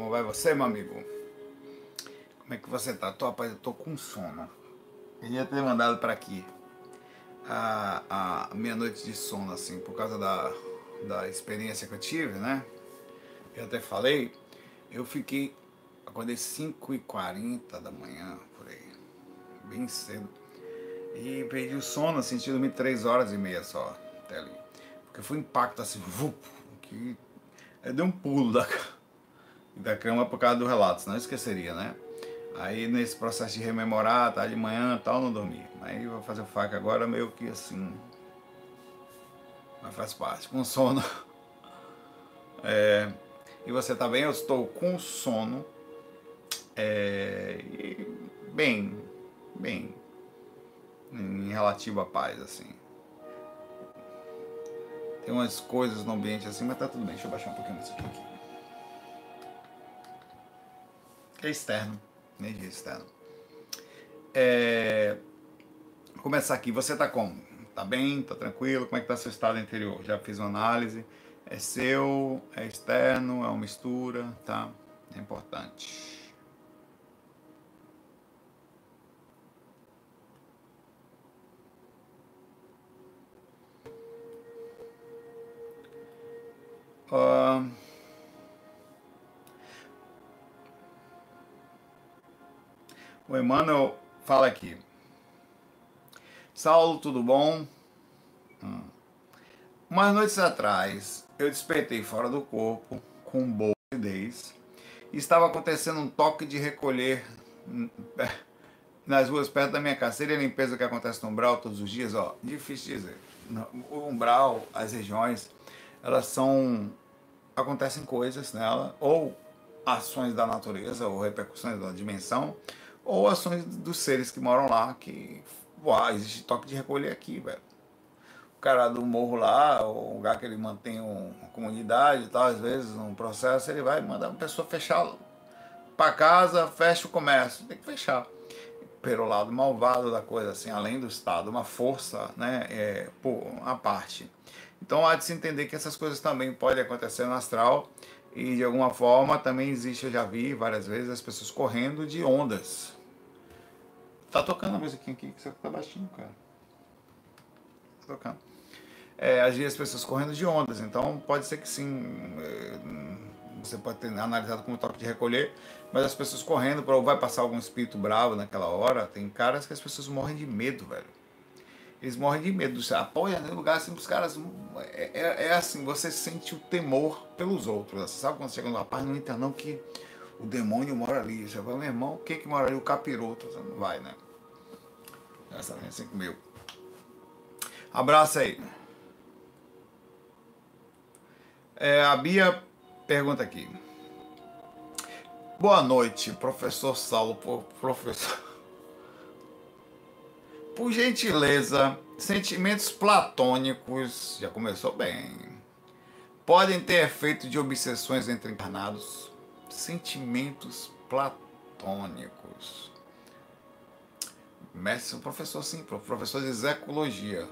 Como vai você, meu amigo? Como é que você tá? Tô, rapaz, eu tô com sono. Eu ia ter mandado para aqui a, a minha noite de sono, assim, por causa da, da experiência que eu tive, né? Eu até falei, eu fiquei, acordei 5h40 da manhã, por aí, bem cedo. E perdi o sono, assim, dormido 3 horas e meia só, até ali. Porque foi um impacto assim, vup, que eu dei um pulo da, da cama por causa do relato, senão esqueceria, né? Aí nesse processo de rememorar, tá de manhã tal, não dormi. Aí vou fazer faca agora meio que assim. Mas faz parte, com sono. É, e você tá bem? Eu estou com sono. É, bem, bem. Em relativo à paz, assim. Tem umas coisas no ambiente assim, mas tá tudo bem. Deixa eu baixar um pouquinho isso aqui. É externo energia externa. É, vou começar aqui. Você está como? Tá bem? Tá tranquilo? Como é que tá seu estado interior? Já fiz uma análise. É seu? É externo? É uma mistura? Tá? É importante. Uh, O Emmanuel fala aqui. Saulo, tudo bom? Hum. Umas noites atrás, eu despertei fora do corpo, com boa e estava acontecendo um toque de recolher hum, nas ruas perto da minha casa. Seria a limpeza que acontece no umbral todos os dias? Ó, difícil dizer. O umbral, as regiões, elas são. acontecem coisas nela, ou ações da natureza, ou repercussões da dimensão, ou ações dos seres que moram lá, que uau, existe toque de recolher aqui, velho. O cara do morro lá, o lugar que ele mantém uma comunidade e tal, às vezes, um processo, ele vai mandar uma pessoa fechar para casa, fecha o comércio. Tem que fechar. Pelo lado malvado da coisa, assim, além do Estado, uma força, né, é, por a parte. Então há de se entender que essas coisas também podem acontecer no astral e de alguma forma também existe, eu já vi várias vezes, as pessoas correndo de ondas. Tá tocando a musiquinha aqui, que você tá baixinho, cara. Tá tocando. É, as pessoas correndo de ondas, então pode ser que sim, é, você pode ter analisado como toque de recolher, mas as pessoas correndo, ou vai passar algum espírito bravo naquela hora, tem caras que as pessoas morrem de medo, velho. Eles morrem de medo. Você apoia no lugar assim, os caras. É, é, é, assim, você sente o temor pelos outros. Você sabe quando chega no rapaz, não entende não que o demônio mora ali. Você fala, meu irmão, quem que mora ali? O capiroto. Você não vai, né? Essa é assim comigo. Abraço aí. É, a Bia pergunta aqui. Boa noite, professor Saulo, professor. Por gentileza, sentimentos platônicos, já começou bem, podem ter efeito de obsessões entre encarnados. Sentimentos platônicos. Mestre, professor sim, professor de ecologia.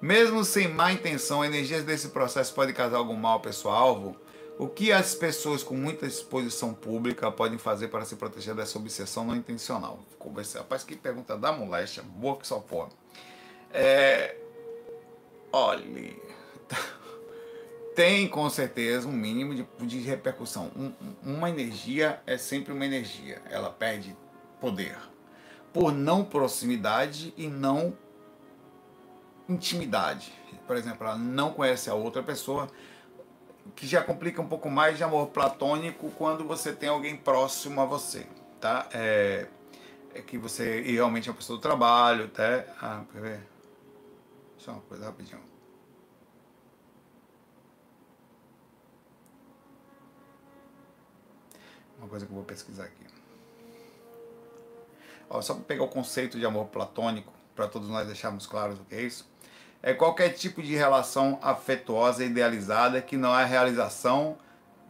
Mesmo sem má intenção, energias desse processo podem causar algum mal ao pessoa-alvo o que as pessoas com muita exposição pública podem fazer para se proteger dessa obsessão não intencional? Conversar. Rapaz, que pergunta da moléstia, boa que só pode. É, olhe, tem com certeza um mínimo de, de repercussão. Um, uma energia é sempre uma energia, ela perde poder por não proximidade e não intimidade. Por exemplo, ela não conhece a outra pessoa, que já complica um pouco mais de amor platônico quando você tem alguém próximo a você, tá? É, é que você realmente é uma pessoa do trabalho, tá? Ah, quer ver? Só uma coisa rapidinho. Uma coisa que eu vou pesquisar aqui. Ó, só para pegar o conceito de amor platônico, para todos nós deixarmos claros o que é isso é qualquer tipo de relação afetuosa idealizada que não é a realização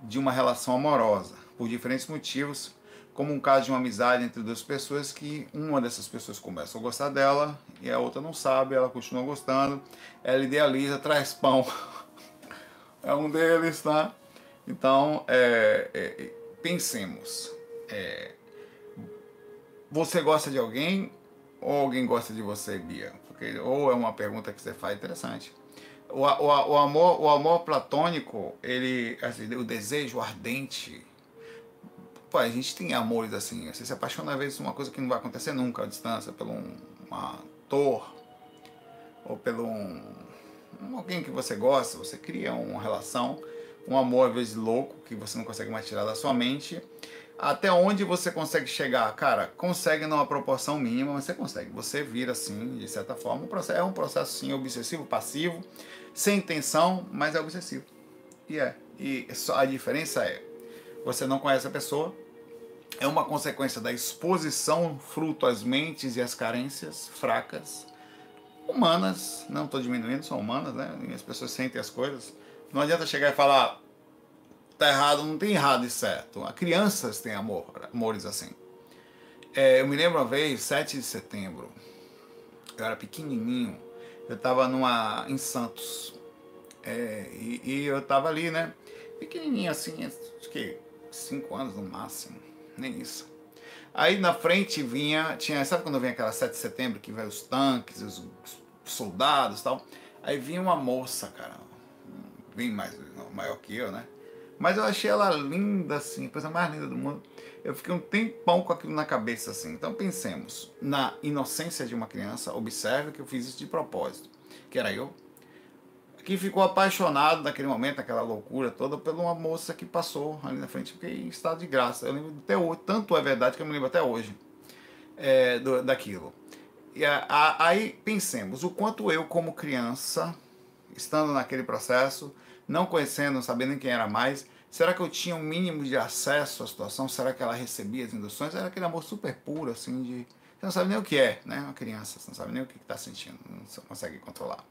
de uma relação amorosa, por diferentes motivos, como um caso de uma amizade entre duas pessoas que uma dessas pessoas começa a gostar dela e a outra não sabe, ela continua gostando, ela idealiza, traz pão. É um deles, tá? Então, é, é, pensemos. É, você gosta de alguém ou alguém gosta de você, Bia? Porque, ou é uma pergunta que você faz interessante. O, o, o, amor, o amor platônico, ele, assim, o desejo ardente. Pô, a gente tem amores assim. Você se apaixona às vezes por uma coisa que não vai acontecer nunca à distância, pelo um, um ator ou pelo um, alguém que você gosta. Você cria uma relação, um amor às vezes louco que você não consegue mais tirar da sua mente até onde você consegue chegar? Cara, consegue numa proporção mínima, mas você consegue. Você vira assim, de certa forma. é um processo sim obsessivo, passivo, sem intenção, mas é obsessivo. E é. E a diferença é, você não conhece a pessoa, é uma consequência da exposição fruto às mentes e às carências fracas, humanas, não estou diminuindo, são humanas, né? As pessoas sentem as coisas. Não adianta chegar e falar, tá errado, não tem errado e certo. As crianças têm amor, amores assim. É, eu me lembro uma vez, 7 de setembro, eu era pequenininho, eu estava numa em Santos. É, e, e, eu estava ali, né? Pequenininho assim, acho que 5 anos no máximo, nem isso. Aí na frente vinha, tinha, sabe quando vem aquela 7 de setembro que vai os tanques, os soldados e tal? Aí vinha uma moça, cara, bem mais maior que eu, né? Mas eu achei ela linda, assim, a coisa mais linda do mundo. Eu fiquei um tempão com aquilo na cabeça, assim. Então pensemos na inocência de uma criança. Observe que eu fiz isso de propósito. Que era eu. Que ficou apaixonado naquele momento, naquela loucura toda, por uma moça que passou ali na frente. Em estado de graça. Eu lembro até hoje. Tanto é verdade que eu me lembro até hoje é, do, daquilo. E a, a, aí pensemos o quanto eu, como criança, estando naquele processo não conhecendo, não sabendo quem era mais, será que eu tinha um mínimo de acesso à situação? Será que ela recebia as induções? Era aquele amor super puro, assim, de. Você não sabe nem o que é, né? Uma criança, você não sabe nem o que está sentindo, não consegue controlar.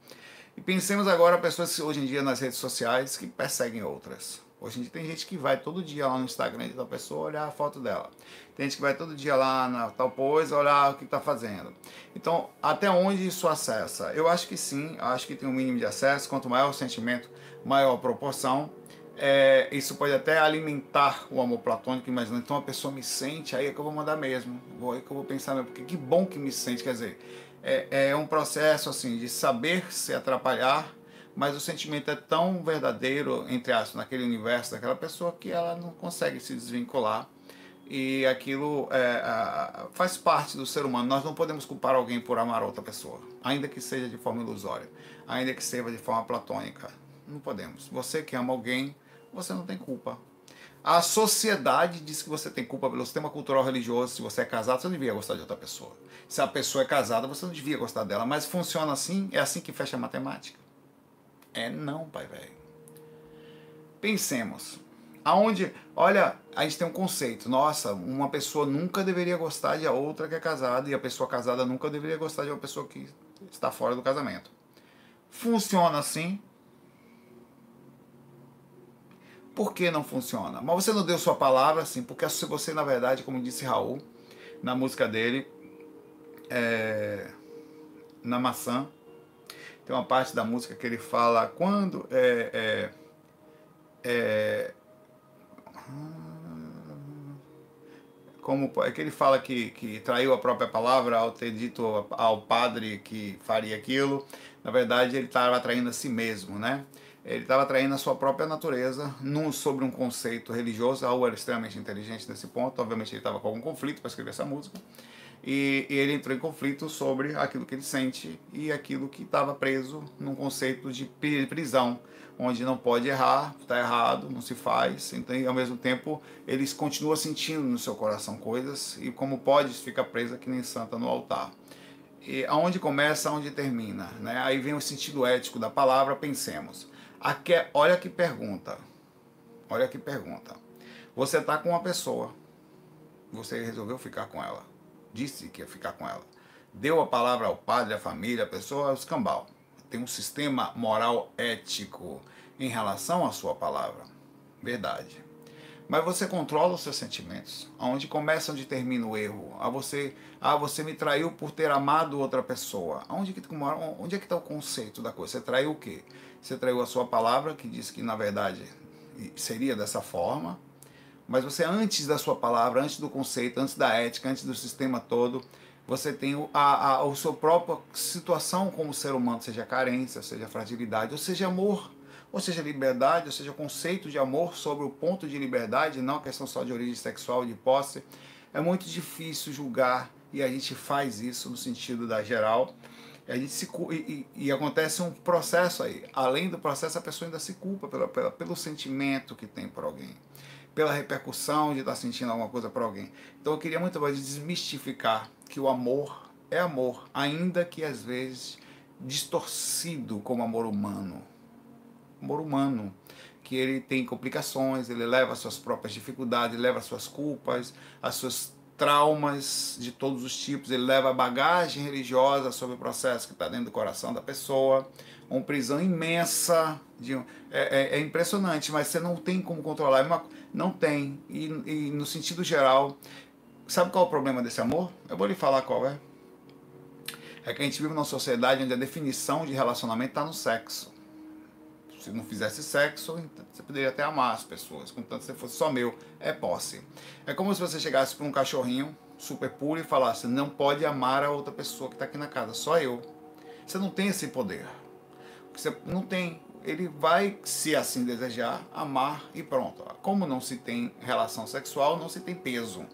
E pensemos agora pessoas hoje em dia nas redes sociais que perseguem outras. Hoje em dia tem gente que vai todo dia lá no Instagram de tal pessoa olhar a foto dela. Tem gente que vai todo dia lá na tal coisa olhar o que está fazendo. Então, até onde isso acessa? Eu acho que sim, acho que tem um mínimo de acesso. Quanto maior o sentimento, maior proporção. É, isso pode até alimentar o amor platônico, imaginando. Então a pessoa me sente, aí é que eu vou mandar mesmo. Vou, aí que eu vou pensar, porque que bom que me sente. Quer dizer, é, é um processo assim de saber se atrapalhar mas o sentimento é tão verdadeiro, entre aspas, naquele universo daquela pessoa que ela não consegue se desvincular. E aquilo é, faz parte do ser humano. Nós não podemos culpar alguém por amar outra pessoa, ainda que seja de forma ilusória, ainda que seja de forma platônica. Não podemos. Você que ama alguém, você não tem culpa. A sociedade diz que você tem culpa pelo sistema cultural religioso. Se você é casado, você não devia gostar de outra pessoa. Se a pessoa é casada, você não devia gostar dela. Mas funciona assim? É assim que fecha a matemática? É não, pai velho. Pensemos. Aonde, olha, a gente tem um conceito. Nossa, uma pessoa nunca deveria gostar de outra que é casada e a pessoa casada nunca deveria gostar de uma pessoa que está fora do casamento. Funciona assim? Por que não funciona? Mas você não deu sua palavra assim, porque se você, na verdade, como disse Raul na música dele, é, na maçã, tem uma parte da música que ele fala quando é, é, é como é que ele fala que, que traiu a própria palavra ao ter dito ao padre que faria aquilo, na verdade ele estava traindo a si mesmo, né? Ele estava traindo a sua própria natureza num, sobre um conceito religioso. Raul era extremamente inteligente nesse ponto, obviamente ele estava com algum conflito para escrever essa música e, e ele entrou em conflito sobre aquilo que ele sente e aquilo que estava preso num conceito de prisão, onde não pode errar, está errado, não se faz, então e ao mesmo tempo ele continua sentindo no seu coração coisas e como pode fica preso que nem santa no altar. E aonde começa, aonde termina, né? Aí vem o sentido ético da palavra, pensemos. Aqui, olha que pergunta. Olha que pergunta. Você está com uma pessoa. Você resolveu ficar com ela disse que ia ficar com ela. Deu a palavra ao padre, à família, à pessoa, ao escambau. Tem um sistema moral ético em relação à sua palavra. Verdade. Mas você controla os seus sentimentos. Aonde começa, onde termina o erro. Ah, você, ah, você me traiu por ter amado outra pessoa. Onde, que, onde é que está o conceito da coisa? Você traiu o quê? Você traiu a sua palavra, que diz que, na verdade, seria dessa forma, mas você antes da sua palavra, antes do conceito, antes da ética, antes do sistema todo, você tem a, a, a sua própria situação como ser humano, seja carência, seja fragilidade, ou seja amor, ou seja liberdade, ou seja conceito de amor sobre o ponto de liberdade, não a questão só de origem sexual, de posse. É muito difícil julgar e a gente faz isso no sentido da geral. A gente se, e, e, acontece um processo aí. Além do processo, a pessoa ainda se culpa pela, pela, pelo sentimento que tem por alguém, pela repercussão de estar sentindo alguma coisa por alguém. Então eu queria muito mais desmistificar que o amor é amor, ainda que às vezes distorcido como amor humano. Amor humano, que ele tem complicações, ele leva as suas próprias dificuldades, leva as suas culpas, as suas traumas de todos os tipos, ele leva bagagem religiosa sobre o processo que está dentro do coração da pessoa, uma prisão imensa, de, é, é, é, impressionante, mas você não tem como controlar, é não tem, e, e no sentido geral, sabe qual é o problema desse amor? Eu vou lhe falar qual é. É que a gente vive numa sociedade onde a definição de relacionamento está no sexo se não fizesse sexo, então você poderia até amar as pessoas, contanto se fosse só meu, é posse. É como se você chegasse para um cachorrinho super puro e falasse: não pode amar a outra pessoa que está aqui na casa, só eu. Você não tem esse poder. Você não tem. Ele vai, se assim desejar, amar e pronto. Como não se tem relação sexual, não se tem peso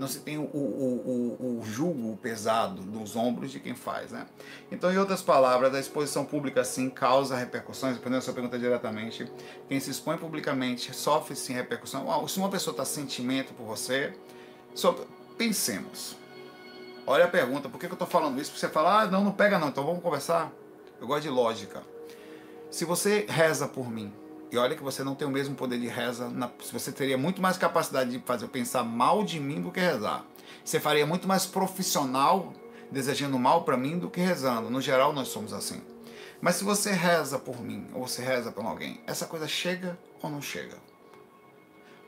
não se tem o, o, o, o jugo pesado dos ombros de quem faz. Né? Então, em outras palavras, a exposição pública sim causa repercussões, respondendo a sua pergunta diretamente, quem se expõe publicamente sofre sim repercussão. Se uma pessoa está sentimento por você, só pensemos. Olha a pergunta, por que, que eu estou falando isso? Você fala, ah, não, não pega não, então vamos conversar. Eu gosto de lógica. Se você reza por mim, e olha que você não tem o mesmo poder de reza. Na, você teria muito mais capacidade de fazer eu pensar mal de mim do que rezar. Você faria muito mais profissional desejando mal para mim do que rezando. No geral, nós somos assim. Mas se você reza por mim ou você reza por alguém, essa coisa chega ou não chega?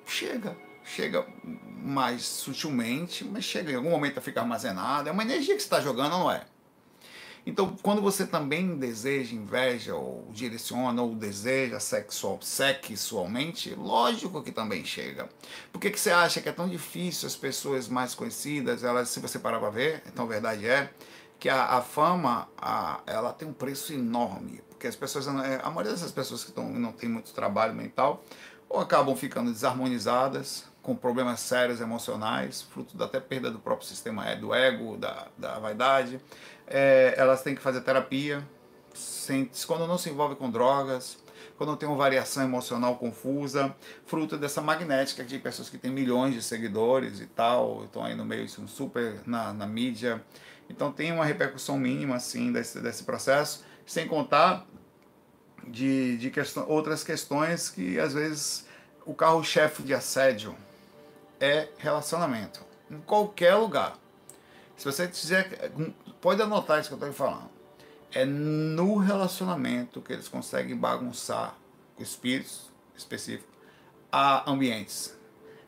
Chega. Chega mais sutilmente, mas chega em algum momento a ficar armazenada. É uma energia que você está jogando, não é? Então, quando você também deseja, inveja, ou direciona, ou deseja sexual, sexualmente, lógico que também chega. Por que, que você acha que é tão difícil as pessoas mais conhecidas, elas, se você parar para ver, então a verdade é que a, a fama, a, ela tem um preço enorme. Porque as pessoas, é, a maioria dessas pessoas que estão, não tem muito trabalho mental, ou acabam ficando desarmonizadas, com problemas sérios emocionais, fruto da até perda do próprio sistema é, do ego, da, da vaidade, é, elas têm que fazer terapia, sem, quando não se envolve com drogas, quando tem uma variação emocional confusa, fruto dessa magnética de pessoas que têm milhões de seguidores e tal, estão aí no meio, isso, super na, na mídia. Então tem uma repercussão mínima assim desse, desse processo, sem contar de, de outras questões que às vezes o carro-chefe de assédio é relacionamento. Em qualquer lugar. Se você quiser, pode anotar isso que eu estou falando. É no relacionamento que eles conseguem bagunçar espíritos específicos a ambientes.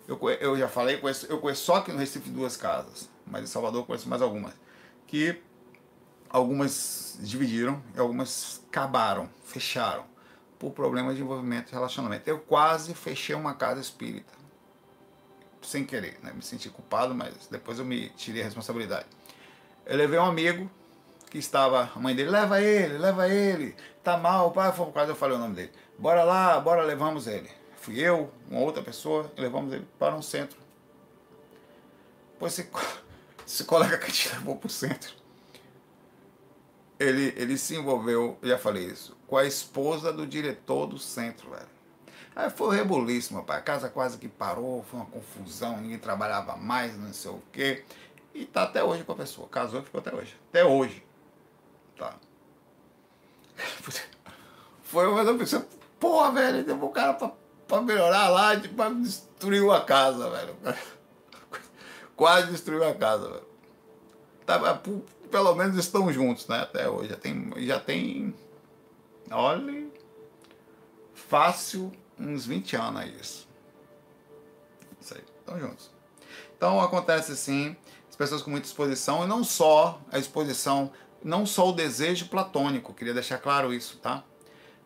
Eu, eu já falei, conheço, eu conheço só aqui no Recife duas casas, mas em Salvador eu conheço mais algumas. Que algumas dividiram e algumas acabaram, fecharam, por problemas de envolvimento e relacionamento. Eu quase fechei uma casa espírita sem querer, né? Me senti culpado, mas depois eu me tirei a responsabilidade. Eu levei um amigo que estava, a mãe dele, leva ele, leva ele, tá mal, pai, foi causa eu falei o nome dele. Bora lá, bora, levamos ele. Fui eu, uma outra pessoa, levamos ele para um centro. Pois esse, esse colega que gente levou para o centro, ele, ele se envolveu, já falei isso, com a esposa do diretor do centro, velho. Aí foi um rebuliço, meu pai. A casa quase que parou, foi uma confusão, ninguém trabalhava mais, não sei o quê. E tá até hoje com a pessoa. Casou e ficou até hoje. Até hoje. Tá. Foi uma pessoa, porra, velho, levou o cara pra, pra melhorar lá, pra destruiu a casa, velho. Quase destruiu a casa, velho. Tá, pelo menos estão juntos, né? Até hoje. Já tem. Já tem. Olha. Fácil uns 20 anos aí isso. Isso aí, estão juntos. Então acontece assim, as pessoas com muita exposição, e não só a exposição, não só o desejo platônico, queria deixar claro isso, tá?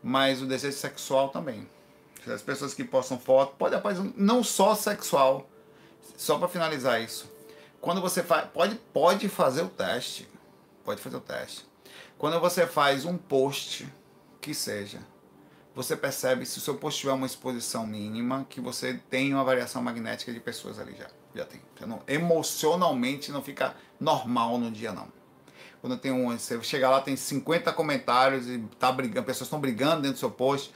Mas o desejo sexual também. As pessoas que postam foto, pode aparecer não só sexual. Só para finalizar isso. Quando você faz, pode, pode fazer o teste. Pode fazer o teste. Quando você faz um post que seja, você percebe se o seu post tiver uma exposição mínima, que você tem uma variação magnética de pessoas ali já. Já tem. Não, emocionalmente não fica normal no dia, não. Quando tem um. Você chega lá, tem 50 comentários e tá brigando, pessoas estão brigando dentro do seu post.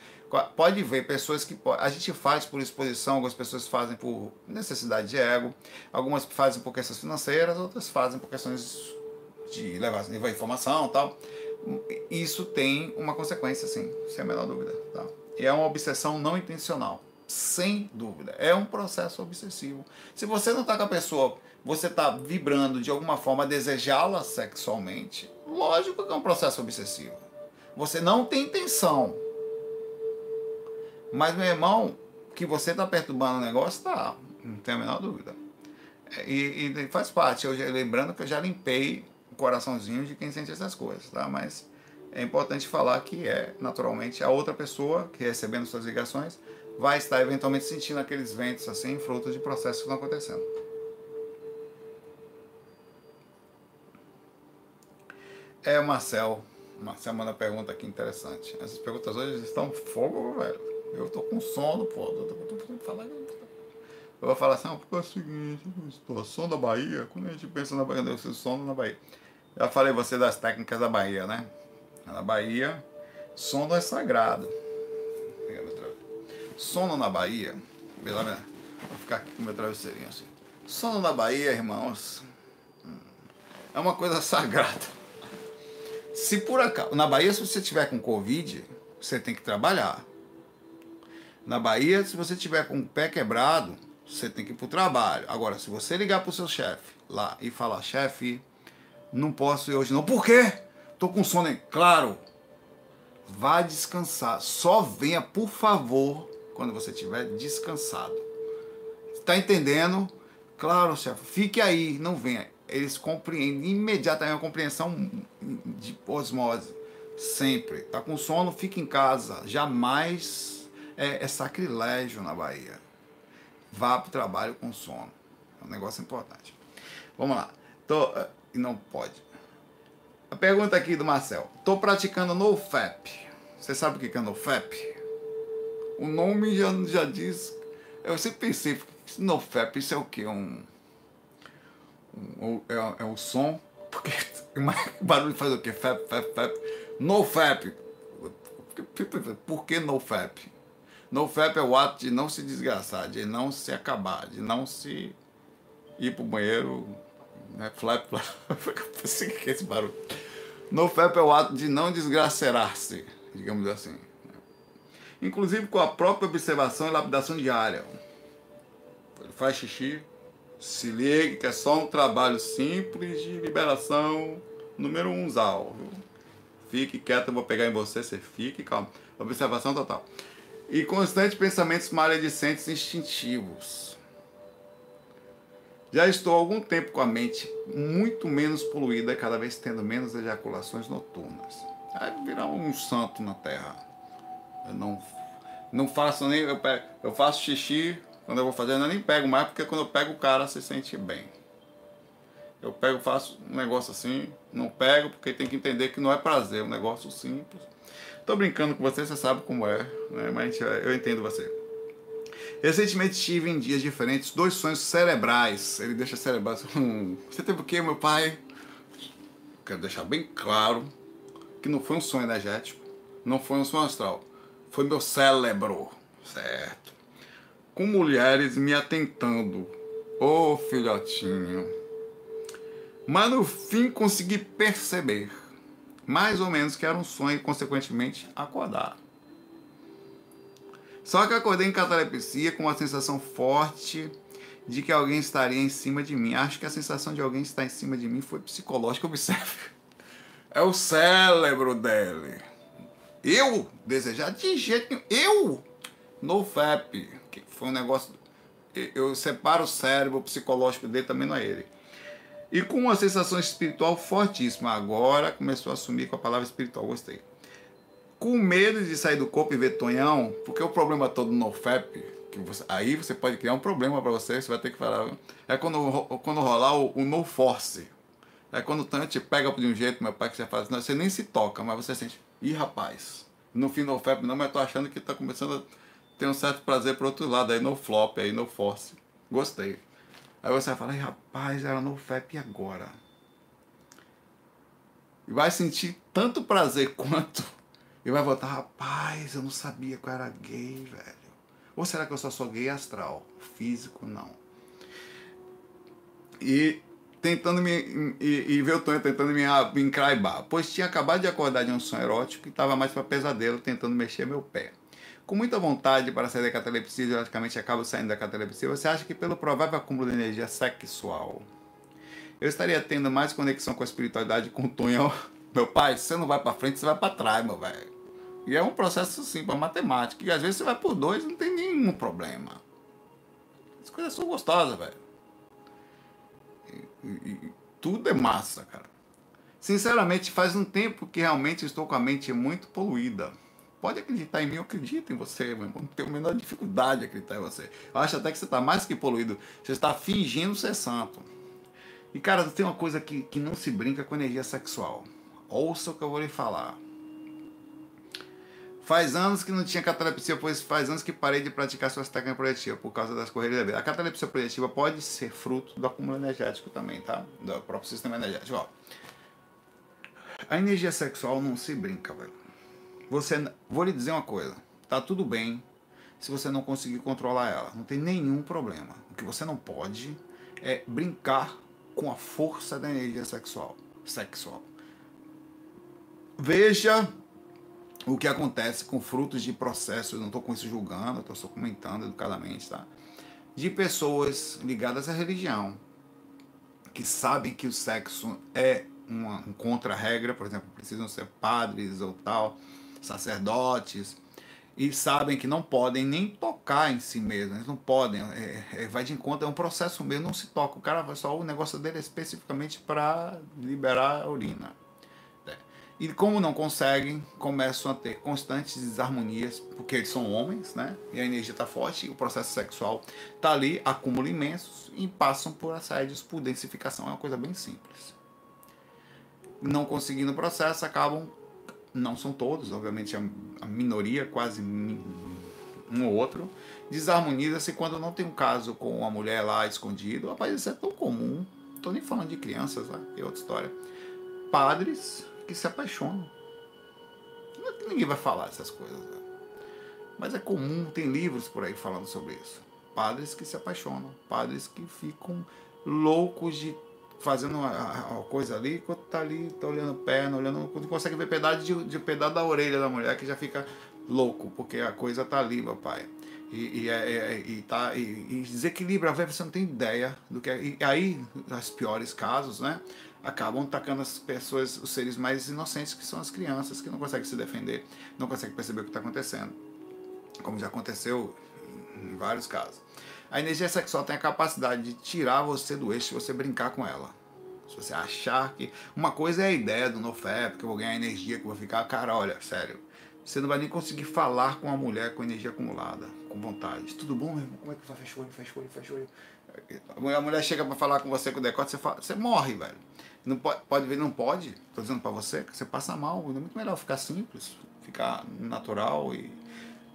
Pode ver pessoas que. A gente faz por exposição, algumas pessoas fazem por necessidade de ego, algumas fazem por questões financeiras, outras fazem por questões de levar, levar informação e tal. Isso tem uma consequência, sim, sem a menor dúvida. Tá? E é uma obsessão não intencional, sem dúvida. É um processo obsessivo. Se você não está com a pessoa, você está vibrando de alguma forma a desejá-la sexualmente, lógico que é um processo obsessivo. Você não tem intenção, mas, meu irmão, que você está perturbando o negócio, tá. Não tem a menor dúvida. E, e, faz parte. Eu, lembrando que eu já limpei o coraçãozinho de quem sente essas coisas, tá? Mas é importante falar que é, naturalmente, a outra pessoa que recebendo suas ligações vai estar eventualmente sentindo aqueles ventos assim, fruto de processos que estão acontecendo. É, Marcel. Marcel manda pergunta aqui interessante. Essas perguntas hoje estão fogo, velho. Eu tô com sono, pô. Eu, tô, tô, tô falar, eu vou falar assim, porque é o seguinte, situação da Bahia, quando a gente pensa na Bahia, deve sono na Bahia. Já falei você das técnicas da Bahia, né? Na Bahia, sono é sagrado. Sono na Bahia, vou ficar aqui com meu travesseirinho assim. Sono na Bahia, irmãos, é uma coisa sagrada. Se por acaso, na Bahia, se você tiver com Covid, você tem que trabalhar. Na Bahia, se você tiver com o pé quebrado, você tem que ir para o trabalho. Agora, se você ligar para o seu chefe lá e falar, chefe, não posso ir hoje não. Por quê? Tô com sono. Claro. Vá descansar. Só venha, por favor, quando você estiver descansado. Está entendendo? Claro, chefe. Fique aí, não venha. Eles compreendem imediatamente a compreensão de osmose. Sempre. Tá com sono, fique em casa. Jamais é, é sacrilégio na Bahia. Vá para o trabalho com sono. É um negócio importante. Vamos lá. Tô, eh, não pode. A pergunta aqui do Marcel. Estou praticando NoFap. Você sabe o que é NoFap? O nome já, já diz. Eu sempre pensei, NoFap, isso é o que? Um, um, é, é o som. Porque o barulho faz o quê? Fap, fap, fap. NoFap. Por que NoFap? No FAP é o ato de não se desgraçar, de não se acabar, de não se ir pro banheiro, né? Flap, flap. esse barulho. No FAP é o ato de não desgracerar-se, digamos assim. Inclusive com a própria observação e lapidação diária. Ele faz xixi, se ligue que é só um trabalho simples de liberação número um zal. Fique quieto, eu vou pegar em você, você fique, calma. Observação total e constantes pensamentos maledicentes instintivos. Já estou há algum tempo com a mente muito menos poluída, cada vez tendo menos ejaculações noturnas. Vai virar um santo na terra. Eu não, não faço nem. Eu, pego, eu faço xixi quando eu vou fazer, eu nem pego mais, porque quando eu pego o cara se sente bem. Eu pego, faço um negócio assim, não pego, porque tem que entender que não é prazer, é um negócio simples. Tô brincando com você, você sabe como é, né? mas eu entendo você. Recentemente tive em dias diferentes dois sonhos cerebrais. Ele deixa cerebrais. Hum, você teve o quê, meu pai? Quero deixar bem claro que não foi um sonho energético, não foi um sonho astral. Foi meu cérebro, certo? Com mulheres me atentando. Ô oh, filhotinho. Mas no fim consegui perceber mais ou menos que era um sonho e, consequentemente, acordar. Só que acordei em catalepsia com uma sensação forte de que alguém estaria em cima de mim. Acho que a sensação de alguém estar em cima de mim foi psicológica. Observe. É o cérebro dele. Eu desejar de jeito nenhum. Eu? No FAP. Que foi um negócio. Eu separo o cérebro o psicológico dele, também não é ele e com uma sensação espiritual fortíssima. Agora começou a assumir com a palavra espiritual, gostei. com medo de sair do corpo e ver Tonhão, porque o problema todo no FEP, que você, aí você pode criar um problema para você, você vai ter que falar. É quando, quando rolar o, o no force. É quando o Tonhão te pega de um jeito, meu pai, que você faz, não, você nem se toca, mas você sente, ih rapaz, no fim no FEP não, mas tô achando que tá começando a ter um certo prazer pro outro lado, aí no flop, aí no force. Gostei. Aí você vai falar, rapaz, era no FEP e agora? E vai sentir tanto prazer quanto e vai voltar, rapaz, eu não sabia que eu era gay, velho. Ou será que eu só sou gay astral? Físico, não. E tentando me. E, e ver o Tonho tentando me, me encraibar. Pois tinha acabado de acordar de um sonho erótico e estava mais para pesadelo, tentando mexer meu pé. Com muita vontade para sair da catalepsia, e logicamente acabo saindo da catalepsia, você acha que pelo provável acúmulo de energia sexual, eu estaria tendo mais conexão com a espiritualidade com o Tonho? Meu pai, você não vai para frente, você vai para trás, meu velho. E é um processo simples, matemática. E às vezes você vai por dois não tem nenhum problema. As coisas são gostosas, velho. E, tudo é massa, cara. Sinceramente, faz um tempo que realmente estou com a mente muito poluída. Pode acreditar em mim, eu acredito em você, meu irmão. Não tenho a menor dificuldade de acreditar em você. Eu acho até que você está mais que poluído. Você está fingindo ser santo. E, cara, tem uma coisa que, que não se brinca com energia sexual. Ouça o que eu vou lhe falar. Faz anos que não tinha catalepsia, pois faz anos que parei de praticar suas técnicas projetivas por causa das correrias da vida. A catalepsia projetiva pode ser fruto do acúmulo energético também, tá? Do próprio sistema energético. Ó, a energia sexual não se brinca, velho. Você, vou lhe dizer uma coisa. Tá tudo bem se você não conseguir controlar ela. Não tem nenhum problema. O que você não pode é brincar com a força da energia sexual. Sexual. Veja o que acontece com frutos de processos, não estou com isso julgando, estou só comentando educadamente, tá? De pessoas ligadas à religião, que sabem que o sexo é uma, um contra-regra, por exemplo, precisam ser padres ou tal, sacerdotes, e sabem que não podem nem tocar em si mesmos, eles não podem, é, é, vai de encontro, é um processo mesmo, não se toca, o cara vai só, o negócio dele é especificamente para liberar a urina. E como não conseguem, começam a ter constantes desarmonias, porque eles são homens, né? E a energia está forte, o processo sexual está ali, acúmulo imensos, e passam por assédios, por densificação. É uma coisa bem simples. Não conseguindo o processo, acabam, não são todos, obviamente a minoria, quase um ou outro, desarmoniza-se quando não tem um caso com uma mulher lá escondido. Rapaz, isso é tão comum. Estou nem falando de crianças, lá, é outra história. Padres que se apaixonam. Ninguém vai falar essas coisas. Né? Mas é comum, tem livros por aí falando sobre isso. Padres que se apaixonam, padres que ficam loucos de fazendo uma, coisa ali, quando tá ali, tá olhando perna, olhando, quando consegue ver pedaço de, de pedaço da orelha da mulher que já fica louco, porque a coisa tá ali, meu pai. E, e, é, é, e, tá, e, e desequilibra, você não tem ideia do que é. E aí, nos piores casos, né? Acabam atacando as pessoas, os seres mais inocentes, que são as crianças, que não conseguem se defender, não conseguem perceber o que está acontecendo. Como já aconteceu em vários casos. A energia sexual tem a capacidade de tirar você do eixo se você brincar com ela. Se você achar que. Uma coisa é a ideia do NoFap, que eu vou ganhar energia, que eu vou ficar. Cara, olha, sério. Você não vai nem conseguir falar com uma mulher com energia acumulada, com vontade. Tudo bom, meu irmão? Como é que faz? Fecha o olho, fecha o olho, fecha o olho. A mulher chega para falar com você com decote, você, fala, você morre, velho. Não pode, pode ver, não pode. Estou dizendo para você que você passa mal. É muito melhor ficar simples, ficar natural e,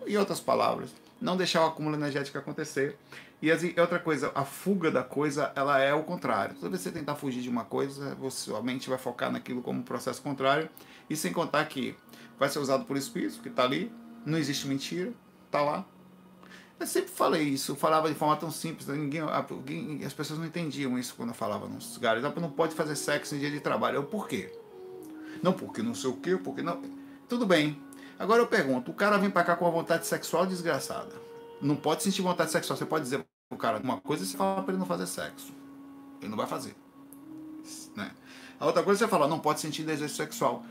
e outras palavras. Não deixar o acúmulo energético acontecer. E assim, outra coisa, a fuga da coisa, ela é o contrário. Toda vez que você tentar fugir de uma coisa, você, sua mente vai focar naquilo como um processo contrário. E sem contar que vai ser usado por espírito, que está ali, não existe mentira, está lá, eu sempre falei isso, eu falava de forma tão simples, né? ninguém, alguém, as pessoas não entendiam isso quando eu falava nos lugares. Não pode fazer sexo em dia de trabalho. Eu, por quê? Não porque não sei o quê, porque não. Tudo bem. Agora eu pergunto, o cara vem pra cá com uma vontade sexual desgraçada. Não pode sentir vontade sexual. Você pode dizer pro cara uma coisa e você fala pra ele não fazer sexo. Ele não vai fazer. Né? A outra coisa é você fala, não pode sentir desejo sexual.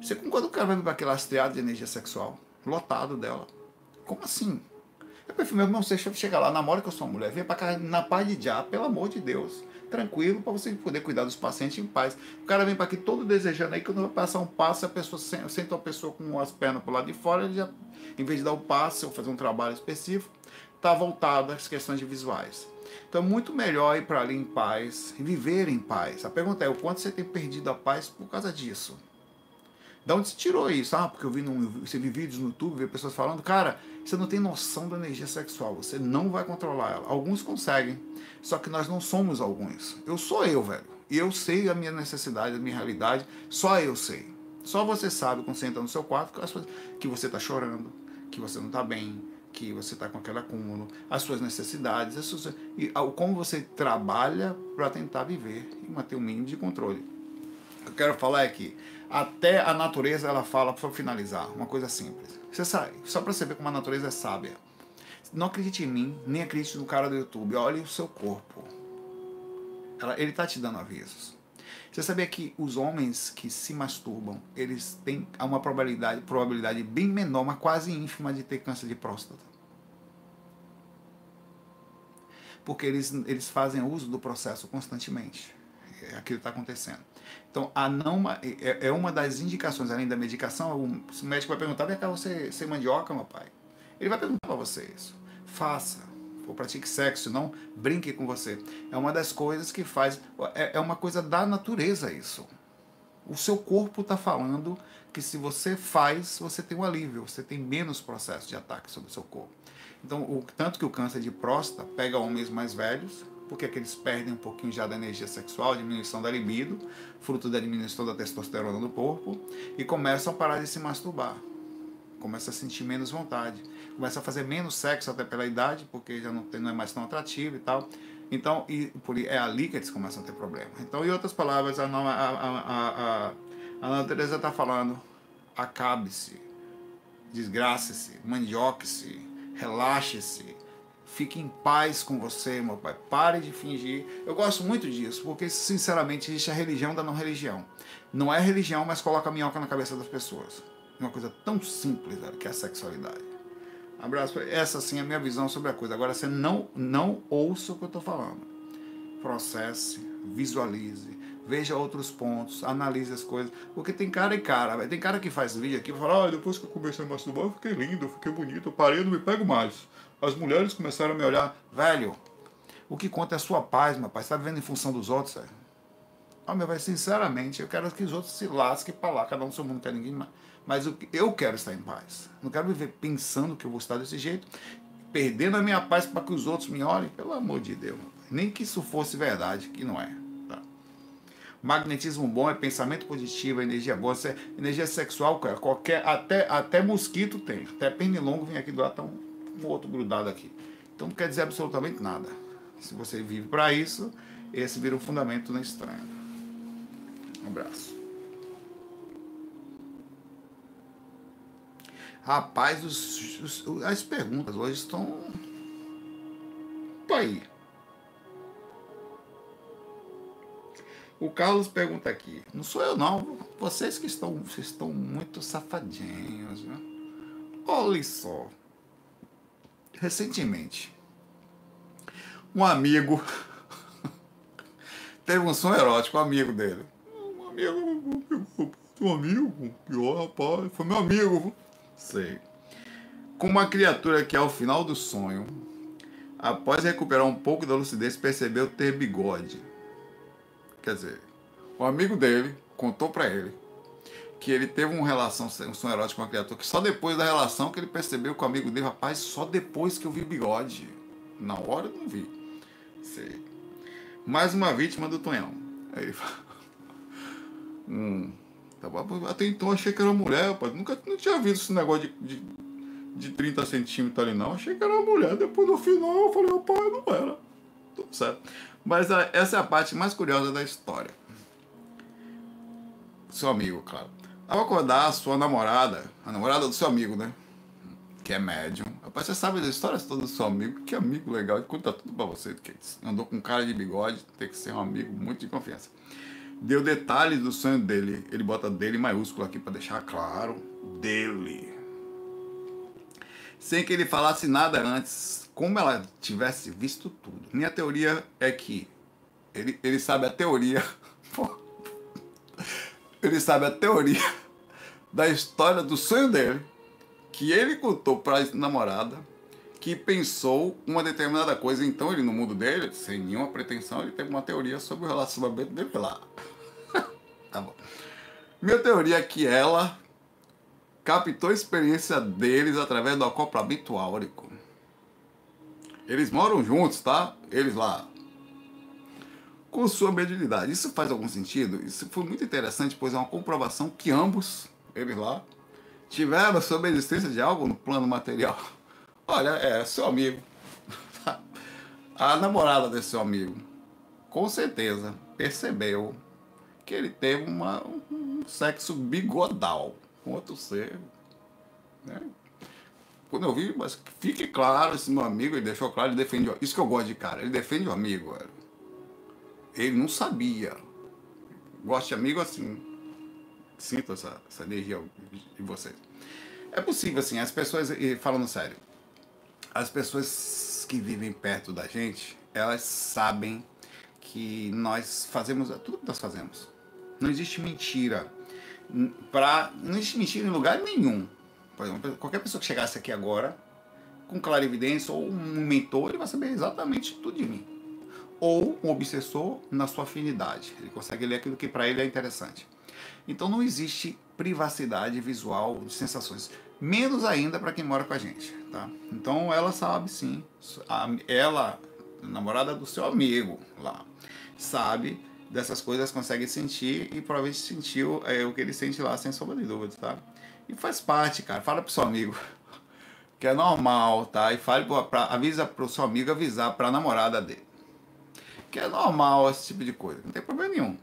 Você concorda que o cara vir pra aquele lastreado de energia sexual? Lotado dela. Como assim? Eu prefiro, meu irmão, você chega lá, namora com a sua mulher, vem pra cá na paz de já, pelo amor de Deus. Tranquilo, para você poder cuidar dos pacientes em paz. O cara vem para aqui todo desejando aí, quando vai passar um passo, a pessoa senta uma pessoa com as pernas pro lado de fora, ele já, em vez de dar o um passe ou fazer um trabalho específico, está voltado às questões de visuais. Então é muito melhor ir para ali em paz viver em paz. A pergunta é: o quanto você tem perdido a paz por causa disso? Da onde você tirou isso? Ah, porque eu vi, no, você vi vídeos no YouTube, vi pessoas falando, cara, você não tem noção da energia sexual, você não vai controlar ela. Alguns conseguem, só que nós não somos alguns. Eu sou eu, velho. E eu sei a minha necessidade, a minha realidade, só eu sei. Só você sabe quando você entra no seu quarto que você está chorando, que você não está bem, que você está com aquele acúmulo, as suas necessidades, as suas, e como você trabalha para tentar viver e manter o um mínimo de controle. O que eu quero falar é que até a natureza ela fala, para finalizar, uma coisa simples. Você sabe, só para você ver como a natureza é sábia. Não acredite em mim, nem acredite no cara do YouTube. Olhe o seu corpo. Ela, ele está te dando avisos. Você sabia que os homens que se masturbam, eles têm uma probabilidade, probabilidade bem menor, mas quase ínfima de ter câncer de próstata? Porque eles, eles fazem uso do processo constantemente. É aquilo que está acontecendo. Então, a não, é, é uma das indicações, além da medicação, o médico vai perguntar, vem cá, você, você mandioca, meu pai? Ele vai perguntar para você isso. Faça, ou pratique sexo, não brinque com você. É uma das coisas que faz, é, é uma coisa da natureza isso. O seu corpo está falando que se você faz, você tem um alívio, você tem menos processo de ataque sobre o seu corpo. Então, o, tanto que o câncer de próstata pega homens mais velhos, porque é que eles perdem um pouquinho já da energia sexual, diminuição da libido, fruto da diminuição da testosterona do corpo, e começam a parar de se masturbar. Começa a sentir menos vontade. Começa a fazer menos sexo até pela idade, porque já não, tem, não é mais tão atrativo e tal. Então, e, por, é ali que eles começam a ter problema. Então, em outras palavras, a, a, a, a, está falando: acabe-se, desgrace-se, mandioque-se, relaxe-se, Fique em paz com você, meu pai. Pare de fingir. Eu gosto muito disso, porque, sinceramente, existe a religião da não religião. Não é religião, mas coloca a minhoca na cabeça das pessoas. Uma coisa tão simples, velho, que é a sexualidade. Abraço. Essa, sim, é a minha visão sobre a coisa. Agora, você não, não ouça o que eu estou falando. Processe, visualize, veja outros pontos, analise as coisas. Porque tem cara e cara. Tem cara que faz vídeo aqui e fala: ah, depois que eu comecei a masturbar, eu fiquei lindo, eu fiquei bonito, eu parei, eu não me pego mais as mulheres começaram a me olhar, velho, o que conta é a sua paz, meu pai. Você está vivendo em função dos outros, velho? Ah, meu pai, sinceramente, eu quero que os outros se lasquem para lá, cada um no seu mundo, não quer ninguém mais. Mas eu quero estar em paz. Não quero viver pensando que eu vou estar desse jeito, perdendo a minha paz para que os outros me olhem. Pelo amor de Deus. Nem que isso fosse verdade, que não é. Tá? Magnetismo bom é pensamento positivo, é energia boa. É energia sexual, qualquer, até, até mosquito tem. Até pernilongo vem aqui do lado, tão um outro grudado aqui. Então não quer dizer absolutamente nada. Se você vive para isso, esse vira o fundamento na estranha. Um abraço. Rapaz, os, os, as perguntas hoje estão. Tô aí. O Carlos pergunta aqui. Não sou eu não. Vocês que estão, vocês estão muito safadinhos, né? Olha só recentemente. Um amigo teve um sonho erótico, um amigo dele. Um amigo, um amigo, pior rapaz, foi meu amigo. Sei. Com uma criatura que ao final do sonho, após recuperar um pouco da lucidez, percebeu ter bigode. Quer dizer, o amigo dele contou para ele que ele teve uma relação, um erótico com uma criatura, que só depois da relação que ele percebeu com o amigo dele, rapaz, só depois que eu vi bigode. Na hora eu não vi. Sei. Mais uma vítima do Tonhão. Aí ele fala. hum. Tá Até então achei que era mulher, rapaz. Nunca não tinha visto esse negócio de, de, de 30 centímetros ali, não. Achei que era mulher. Depois no final eu falei, rapaz, não era. Tudo certo. Mas a, essa é a parte mais curiosa da história. Seu amigo, claro. Ao acordar a sua namorada, a namorada do seu amigo, né? Que é médium. Rapaz, você sabe das histórias todas do seu amigo, que amigo legal, ele conta tudo pra você. Que andou com cara de bigode, tem que ser um amigo muito de confiança. Deu detalhes do sonho dele. Ele bota dele maiúsculo aqui para deixar claro. Dele. sem que ele falasse nada antes, como ela tivesse visto tudo. Minha teoria é que ele, ele sabe a teoria. ele sabe a teoria da história do sonho dele, que ele contou para a namorada, que pensou uma determinada coisa. Então ele, no mundo dele, sem nenhuma pretensão, ele teve uma teoria sobre o relacionamento dele lá. tá bom. Minha teoria é que ela captou a experiência deles através do acoplamento áurico. Eles moram juntos, tá? Eles lá. Com sua mediunidade. Isso faz algum sentido? Isso foi muito interessante, pois é uma comprovação que ambos, eles lá, tiveram sobre a existência de algo no plano material. Olha, é seu amigo. A namorada desse seu amigo, com certeza, percebeu que ele teve uma, um sexo bigodal com outro ser. Né? Quando eu vi, mas fique claro, esse meu amigo, ele deixou claro, ele defende. Isso que eu gosto de cara, ele defende o amigo. Ele não sabia. Gosto de amigo assim. Sinto essa, essa energia de vocês. É possível, assim, as pessoas, e falando sério, as pessoas que vivem perto da gente, elas sabem que nós fazemos tudo que nós fazemos. Não existe mentira. Pra, não existe mentira em lugar nenhum. Por exemplo, qualquer pessoa que chegasse aqui agora, com clarividência ou um mentor, ele vai saber exatamente tudo de mim. Ou um obsessor na sua afinidade. Ele consegue ler aquilo que para ele é interessante. Então não existe privacidade visual de sensações. Menos ainda para quem mora com a gente. Tá? Então ela sabe sim. Ela, namorada do seu amigo lá, sabe dessas coisas consegue sentir e provavelmente sentiu é, o que ele sente lá, sem sombra de dúvidas, tá? E faz parte, cara. Fala pro seu amigo que é normal, tá? E fale pra, avisa pro seu amigo avisar pra namorada dele. Que é normal esse tipo de coisa, não tem problema nenhum.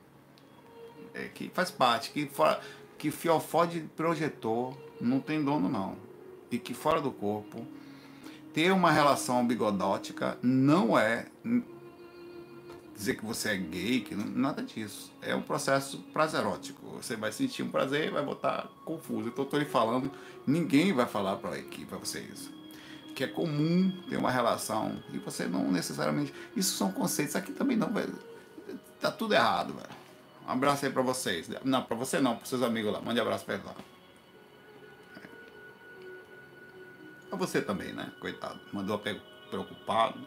É que faz parte, que fora que fiofó de projetor não tem dono não. E que fora do corpo ter uma relação bigodótica não é dizer que você é gay, que não, nada disso. É um processo prazerótico. Você vai sentir um prazer e vai botar confuso. Então, estou lhe falando, ninguém vai falar para equipe, para você isso. Que é comum ter uma relação e você não necessariamente. Isso são conceitos. Aqui também não, velho. Tá tudo errado, velho. Um abraço aí para vocês. Não, para você não, para seus amigos lá. Mande abraço para eles lá. É. Pra você também, né? Coitado. Mandou preocupado.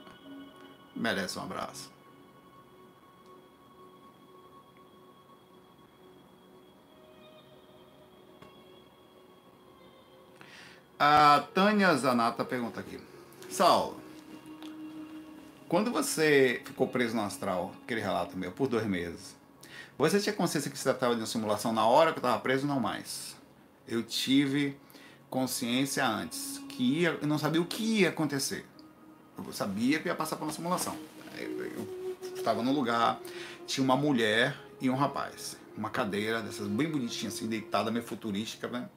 Merece um abraço. A Tânia Zanata pergunta aqui. Saulo, quando você ficou preso no astral, aquele relato meu, por dois meses, você tinha consciência que se tratava de uma simulação na hora que estava preso? Não mais. Eu tive consciência antes, que ia, eu não sabia o que ia acontecer. Eu sabia que ia passar por uma simulação. Eu estava num lugar, tinha uma mulher e um rapaz. Uma cadeira dessas bem bonitinha, assim, deitada, meio futurística, né?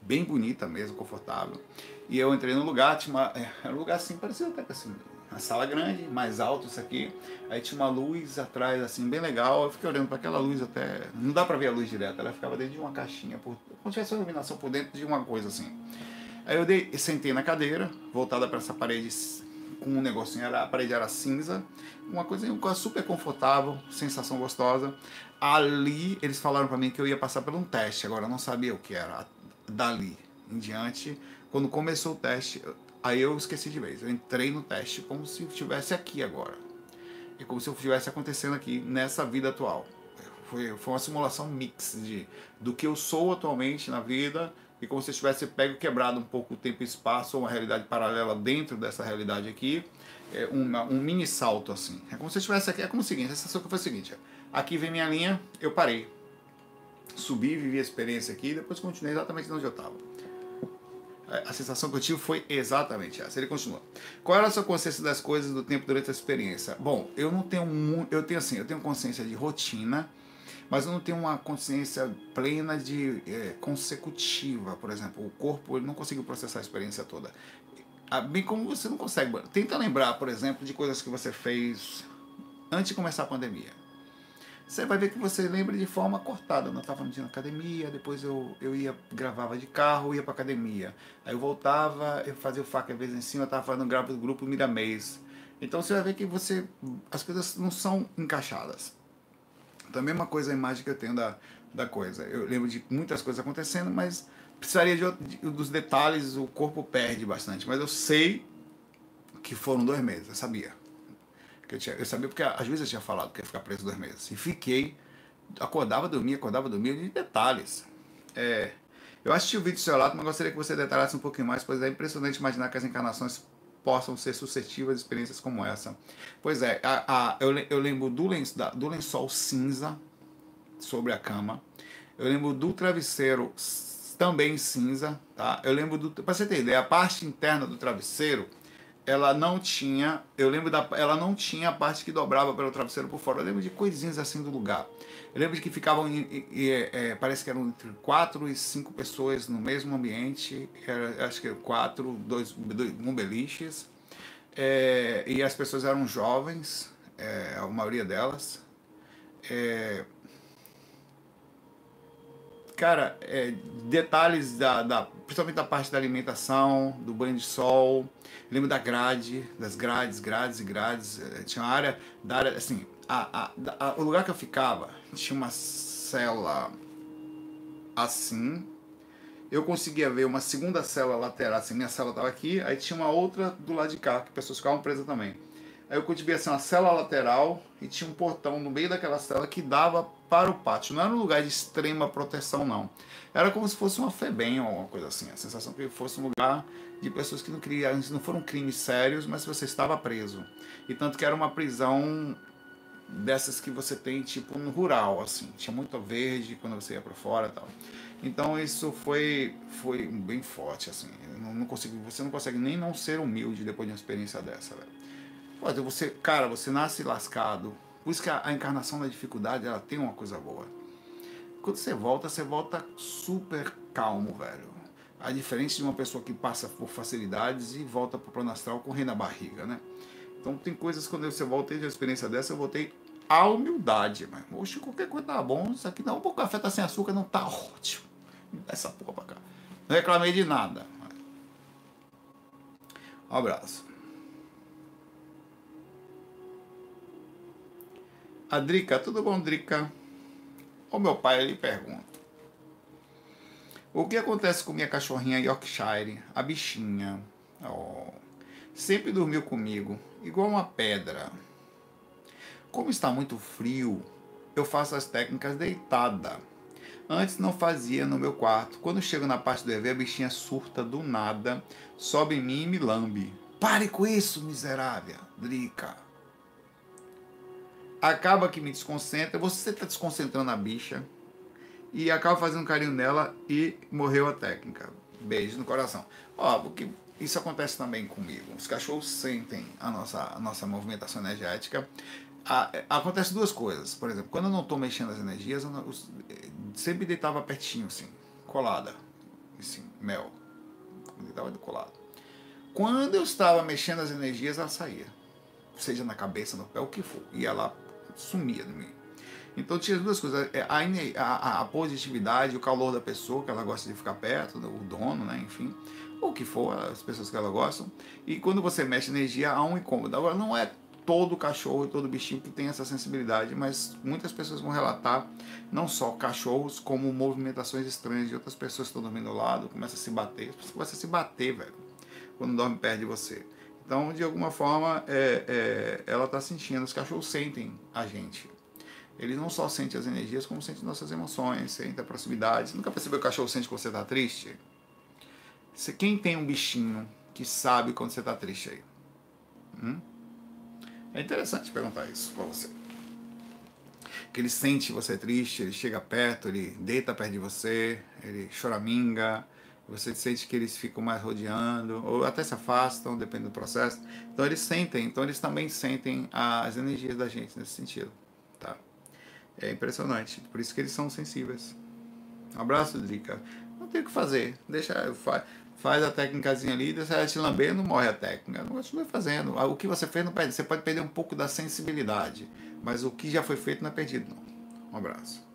bem bonita mesmo, confortável. E eu entrei no lugar, tinha uma, é, era um lugar assim, parecia até assim, uma sala grande, mais alto isso aqui. Aí tinha uma luz atrás, assim, bem legal. Eu fiquei olhando para aquela luz até. Não dá para ver a luz direto, ela ficava dentro de uma caixinha, por, como tivesse uma iluminação por dentro de uma coisa assim. Aí eu dei, sentei na cadeira, voltada para essa parede com um negocinho, era, a parede era cinza, uma coisa, uma coisa super confortável, sensação gostosa. Ali eles falaram para mim que eu ia passar por um teste, agora eu não sabia o que era dali em diante, quando começou o teste, aí eu esqueci de vez. Eu entrei no teste como se estivesse aqui agora. E como se eu estivesse acontecendo aqui nessa vida atual. Foi, foi uma simulação mix de, do que eu sou atualmente na vida e como se eu tivesse pego quebrado um pouco o tempo e espaço, ou uma realidade paralela dentro dessa realidade aqui, é uma, um mini salto assim. É como se eu estivesse aqui, é como o seguinte, a sensação que foi a seguinte, aqui vem minha linha, eu parei subi, vivi a experiência aqui depois continuei exatamente onde eu estava. A sensação que eu tive foi exatamente essa. Ele continua. Qual era a sua consciência das coisas do tempo durante a experiência? Bom, eu não tenho muito, eu tenho assim, eu tenho consciência de rotina, mas eu não tenho uma consciência plena de é, consecutiva, por exemplo, o corpo ele não conseguiu processar a experiência toda. Bem como você não consegue. Tenta lembrar, por exemplo, de coisas que você fez antes de começar a pandemia você vai ver que você lembra de forma cortada. Eu estava indo na academia, depois eu, eu ia, gravava de carro, ia para academia. Aí eu voltava, eu fazia o faca às vezes em cima, eu estava fazendo gravo do grupo Miramês. Então você vai ver que você as coisas não são encaixadas. Então a mesma coisa a imagem que eu tenho da, da coisa. Eu lembro de muitas coisas acontecendo, mas precisaria de, de, dos detalhes, o corpo perde bastante. Mas eu sei que foram dois meses, eu sabia. Eu, tinha, eu sabia porque às vezes eu tinha falado que ia ficar preso dois meses. E fiquei, acordava, dormia, acordava, dormia, de detalhes. É, eu assisti o vídeo do seu lado, mas gostaria que você detalhasse um pouquinho mais, pois é impressionante imaginar que as encarnações possam ser suscetíveis a experiências como essa. Pois é, a, a, eu, eu lembro do, lenço, da, do lençol cinza sobre a cama. Eu lembro do travesseiro também cinza, tá? Eu lembro do, para você ter ideia, a parte interna do travesseiro ela não tinha, eu lembro da, ela não tinha a parte que dobrava pelo travesseiro por fora. Eu lembro de coisinhas assim do lugar. Eu lembro de que ficavam, é, parece que eram entre quatro e cinco pessoas no mesmo ambiente. Era, acho que quatro, dois, dois um beliches. É, e as pessoas eram jovens, é, a maioria delas. É, cara, é, detalhes da, da, principalmente da parte da alimentação, do banho de sol. lembro da grade, das grades, grades e grades. É, tinha uma área, da área, assim, a, a, a, o lugar que eu ficava tinha uma cela assim. Eu conseguia ver uma segunda cela lateral, assim, minha cela estava aqui, aí tinha uma outra do lado de cá, que pessoas ficavam presas também. Aí eu cultivei assim, uma cela lateral e tinha um portão no meio daquela cela que dava para o pátio. Não era um lugar de extrema proteção, não. Era como se fosse uma FEBEM ou alguma coisa assim. A sensação que fosse um lugar de pessoas que não criaram, não foram crimes sérios, mas você estava preso. E tanto que era uma prisão dessas que você tem tipo no rural, assim. Tinha muito verde quando você ia para fora tal. Então isso foi, foi bem forte, assim. Não, não consigo, você não consegue nem não ser humilde depois de uma experiência dessa, velho. Você, cara, você nasce lascado. Por isso que a, a encarnação da dificuldade, ela tem uma coisa boa. Quando você volta, você volta super calmo, velho. A diferença de uma pessoa que passa por facilidades e volta pro plano astral com rei na barriga, né? Então tem coisas quando você volta de uma experiência dessa, eu voltei a humildade, mas Oxe, qualquer coisa tá bom, isso aqui não, pouco café tá sem açúcar, não tá ótimo. Me dá essa porra pra cá. Não reclamei de nada. Um abraço. A tudo bom, Drica? O meu pai ele pergunta: O que acontece com minha cachorrinha Yorkshire, a bichinha? Oh, sempre dormiu comigo, igual uma pedra. Como está muito frio, eu faço as técnicas deitada. Antes não fazia no meu quarto. Quando chego na parte do EV, a bichinha surta do nada, sobe em mim e me lambe. Pare com isso, miserável, Drica acaba que me desconcentra, você está desconcentrando a bicha e acaba fazendo carinho nela e morreu a técnica. Beijo no coração. Ó, porque isso acontece também comigo. Os cachorros sentem a nossa, a nossa movimentação energética. acontece duas coisas. Por exemplo, quando eu não estou mexendo as energias, eu, não, eu sempre deitava pertinho, assim, colada. Assim, mel. Deitava colado. Quando eu estava mexendo as energias, ela saía. Seja na cabeça, no pé, o que for. E ela sumia de mim. Então tinha duas coisas, é, a, a, a, positividade, o calor da pessoa, que ela gosta de ficar perto, o dono, né, enfim, ou o que for, as pessoas que ela gostam. E quando você mexe energia, há um incômodo. Agora, não é todo cachorro e todo bichinho que tem essa sensibilidade, mas muitas pessoas vão relatar, não só cachorros, como movimentações estranhas de outras pessoas que estão dormindo ao lado, começa a se bater, você começa a se bater, velho, quando dorme perto de você. Então, de alguma forma, é, é, ela está sentindo. Os cachorros sentem a gente. Eles não só sentem as energias, como sentem nossas emoções, sentem a proximidade. Você nunca percebeu que o cachorro sente quando você está triste? Você, quem tem um bichinho que sabe quando você está triste aí? Hum? É interessante perguntar isso para você. Que ele sente você triste, ele chega perto, ele deita perto de você, ele choraminga, você sente que eles ficam mais rodeando, ou até se afastam, depende do processo. Então eles sentem, então eles também sentem as energias da gente nesse sentido. Tá? É impressionante, por isso que eles são sensíveis. Um abraço, Drica. Não tem o que fazer, deixa, faz, faz a técnicazinha ali, deixa ela te lamber, não morre a técnica. Não continue fazendo. O que você fez não perde, você pode perder um pouco da sensibilidade, mas o que já foi feito não é perdido, não. Um abraço.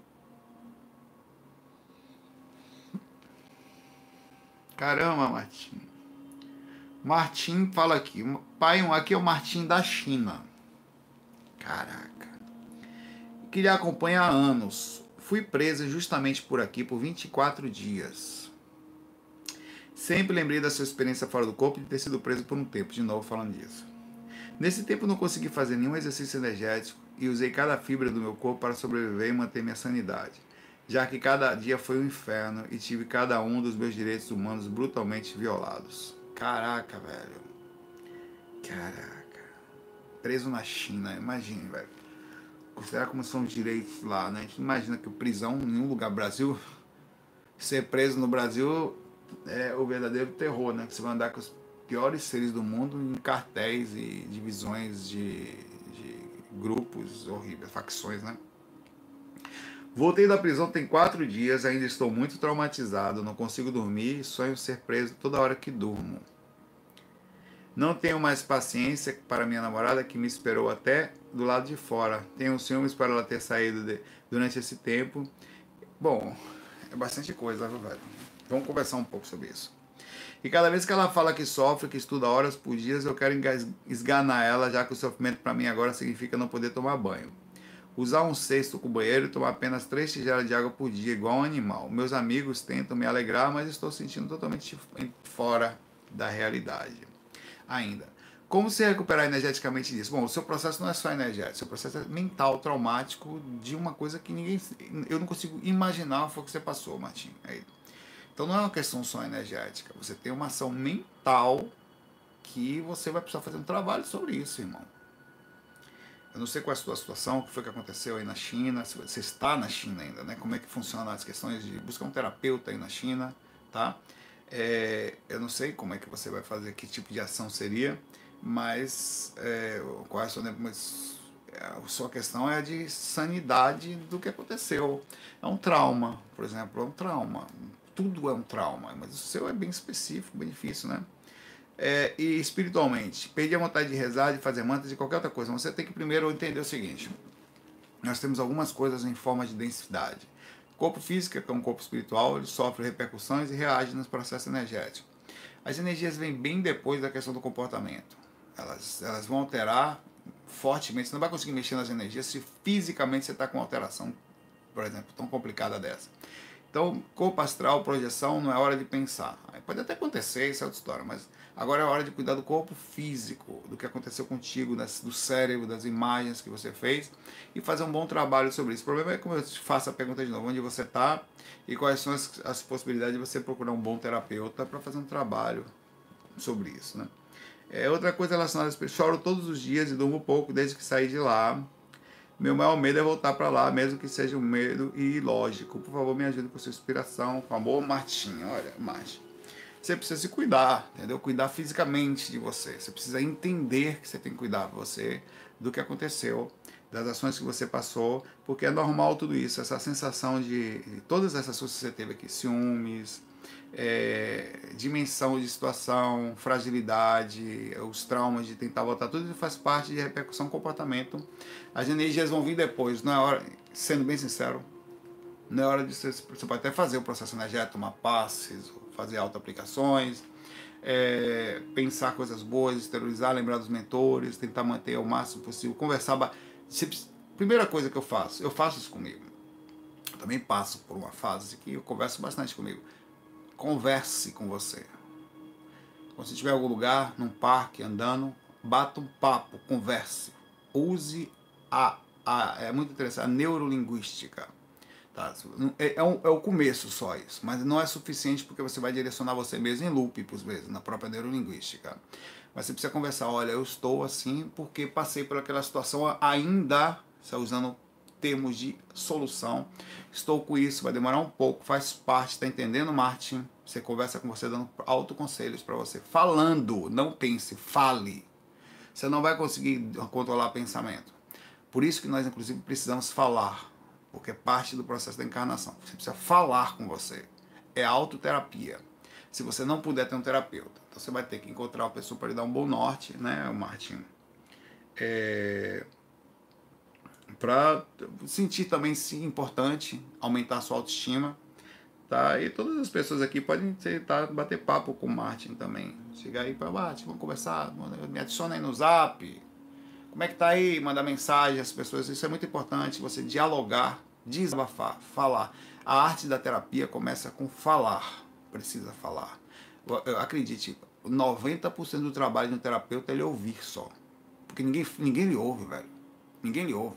Caramba, Martim. Martim fala aqui. Pai, aqui é o Martim da China. Caraca. Que lhe acompanha há anos. Fui presa justamente por aqui por 24 dias. Sempre lembrei da sua experiência fora do corpo de ter sido preso por um tempo, de novo falando disso. Nesse tempo não consegui fazer nenhum exercício energético e usei cada fibra do meu corpo para sobreviver e manter minha sanidade já que cada dia foi um inferno e tive cada um dos meus direitos humanos brutalmente violados. Caraca, velho. Caraca. Preso na China, imagine, velho. Considerar como são os direitos lá, né? A gente imagina que prisão em um lugar Brasil, ser preso no Brasil é o verdadeiro terror, né? Que você vai andar com os piores seres do mundo em cartéis e divisões de, de grupos horríveis, facções, né? Voltei da prisão tem quatro dias, ainda estou muito traumatizado, não consigo dormir sonho ser preso toda hora que durmo. Não tenho mais paciência para minha namorada que me esperou até do lado de fora. Tenho ciúmes para ela ter saído de, durante esse tempo. Bom, é bastante coisa, velho? Vamos conversar um pouco sobre isso. E cada vez que ela fala que sofre, que estuda horas por dia, eu quero esganar ela, já que o sofrimento para mim agora significa não poder tomar banho usar um cesto com banheiro e tomar apenas três tigelas de água por dia, igual um animal. Meus amigos tentam me alegrar, mas estou sentindo totalmente fora da realidade. Ainda. Como se recuperar energeticamente disso? Bom, o seu processo não é só energético, o seu processo é mental, traumático, de uma coisa que ninguém. Eu não consigo imaginar o que você passou, Martim. Então não é uma questão só energética. Você tem uma ação mental que você vai precisar fazer um trabalho sobre isso, irmão. Eu não sei qual é a sua situação, o que foi que aconteceu aí na China, se você está na China ainda, né? Como é que funciona as questões de buscar um terapeuta aí na China, tá? É, eu não sei como é que você vai fazer, que tipo de ação seria, mas é, qual é a sua, mas a sua questão é de sanidade do que aconteceu. É um trauma, por exemplo, é um trauma. Tudo é um trauma, mas o seu é bem específico, bem difícil, né? É, e espiritualmente, perder a vontade de rezar, de fazer mantras, de qualquer outra coisa, você tem que primeiro entender o seguinte: nós temos algumas coisas em forma de densidade. O corpo físico, que é um corpo espiritual, ele sofre repercussões e reage nos processos energéticos. As energias vêm bem depois da questão do comportamento. Elas, elas vão alterar fortemente. Você não vai conseguir mexer nas energias se fisicamente você está com alteração, por exemplo, tão complicada dessa. Então, corpo astral, projeção, não é hora de pensar. Pode até acontecer, isso é outra história, mas Agora é hora de cuidar do corpo físico, do que aconteceu contigo, do cérebro, das imagens que você fez e fazer um bom trabalho sobre isso. O problema é como eu te faço a pergunta de novo: onde você está e quais são as, as possibilidades de você procurar um bom terapeuta para fazer um trabalho sobre isso. Né? É, outra coisa relacionada a choro todos os dias e durmo pouco desde que saí de lá. Meu maior medo é voltar para lá, mesmo que seja um medo ilógico. Por favor, me ajude com sua inspiração. Com amor, Martinho. Olha, Martinho você precisa se cuidar, entendeu? Cuidar fisicamente de você. Você precisa entender que você tem que cuidar de você, do que aconteceu, das ações que você passou, porque é normal tudo isso, essa sensação de, de todas essas coisas que você teve aqui, ciúmes, é, dimensão de situação, fragilidade, os traumas de tentar voltar, tudo isso faz parte de repercussão comportamento. As energias vão vir depois, não é hora, sendo bem sincero, não é hora de você, você pode até fazer o processo energético, tomar passes, fazer auto-aplicações, é, pensar coisas boas, exteriorizar, lembrar dos mentores, tentar manter o máximo possível, conversar. Primeira coisa que eu faço, eu faço isso comigo. Eu também passo por uma fase que eu converso bastante comigo. Converse com você. Quando você estiver em algum lugar, num parque, andando, bata um papo, converse. Use a, a é muito interessante, a neurolinguística. Tá? É, é, um, é, o começo só isso, mas não é suficiente porque você vai direcionar você mesmo em loop, por vezes, na própria neurolinguística. Mas você precisa conversar, olha, eu estou assim porque passei por aquela situação ainda, está usando termos de solução, estou com isso, vai demorar um pouco, faz parte, está entendendo, Martin? Você conversa com você dando autoconselhos para você, falando, não pense, fale. Você não vai conseguir controlar pensamento. Por isso que nós, inclusive, precisamos falar porque é parte do processo da encarnação. Você precisa falar com você. É autoterapia. Se você não puder ter um terapeuta, então você vai ter que encontrar uma pessoa para lhe dar um bom norte, né, Martin? É... para sentir também se importante, aumentar a sua autoestima, tá? E todas as pessoas aqui podem tentar bater papo com o Martin também. Chegar aí para Martin, vamos conversar, me adiciona aí no Zap. Como é que tá aí? Mandar mensagem às pessoas, isso é muito importante, você dialogar, desabafar, falar. A arte da terapia começa com falar, precisa falar. Acredite, 90% do trabalho de um terapeuta é ele ouvir só. Porque ninguém, ninguém lhe ouve, velho. Ninguém lhe ouve.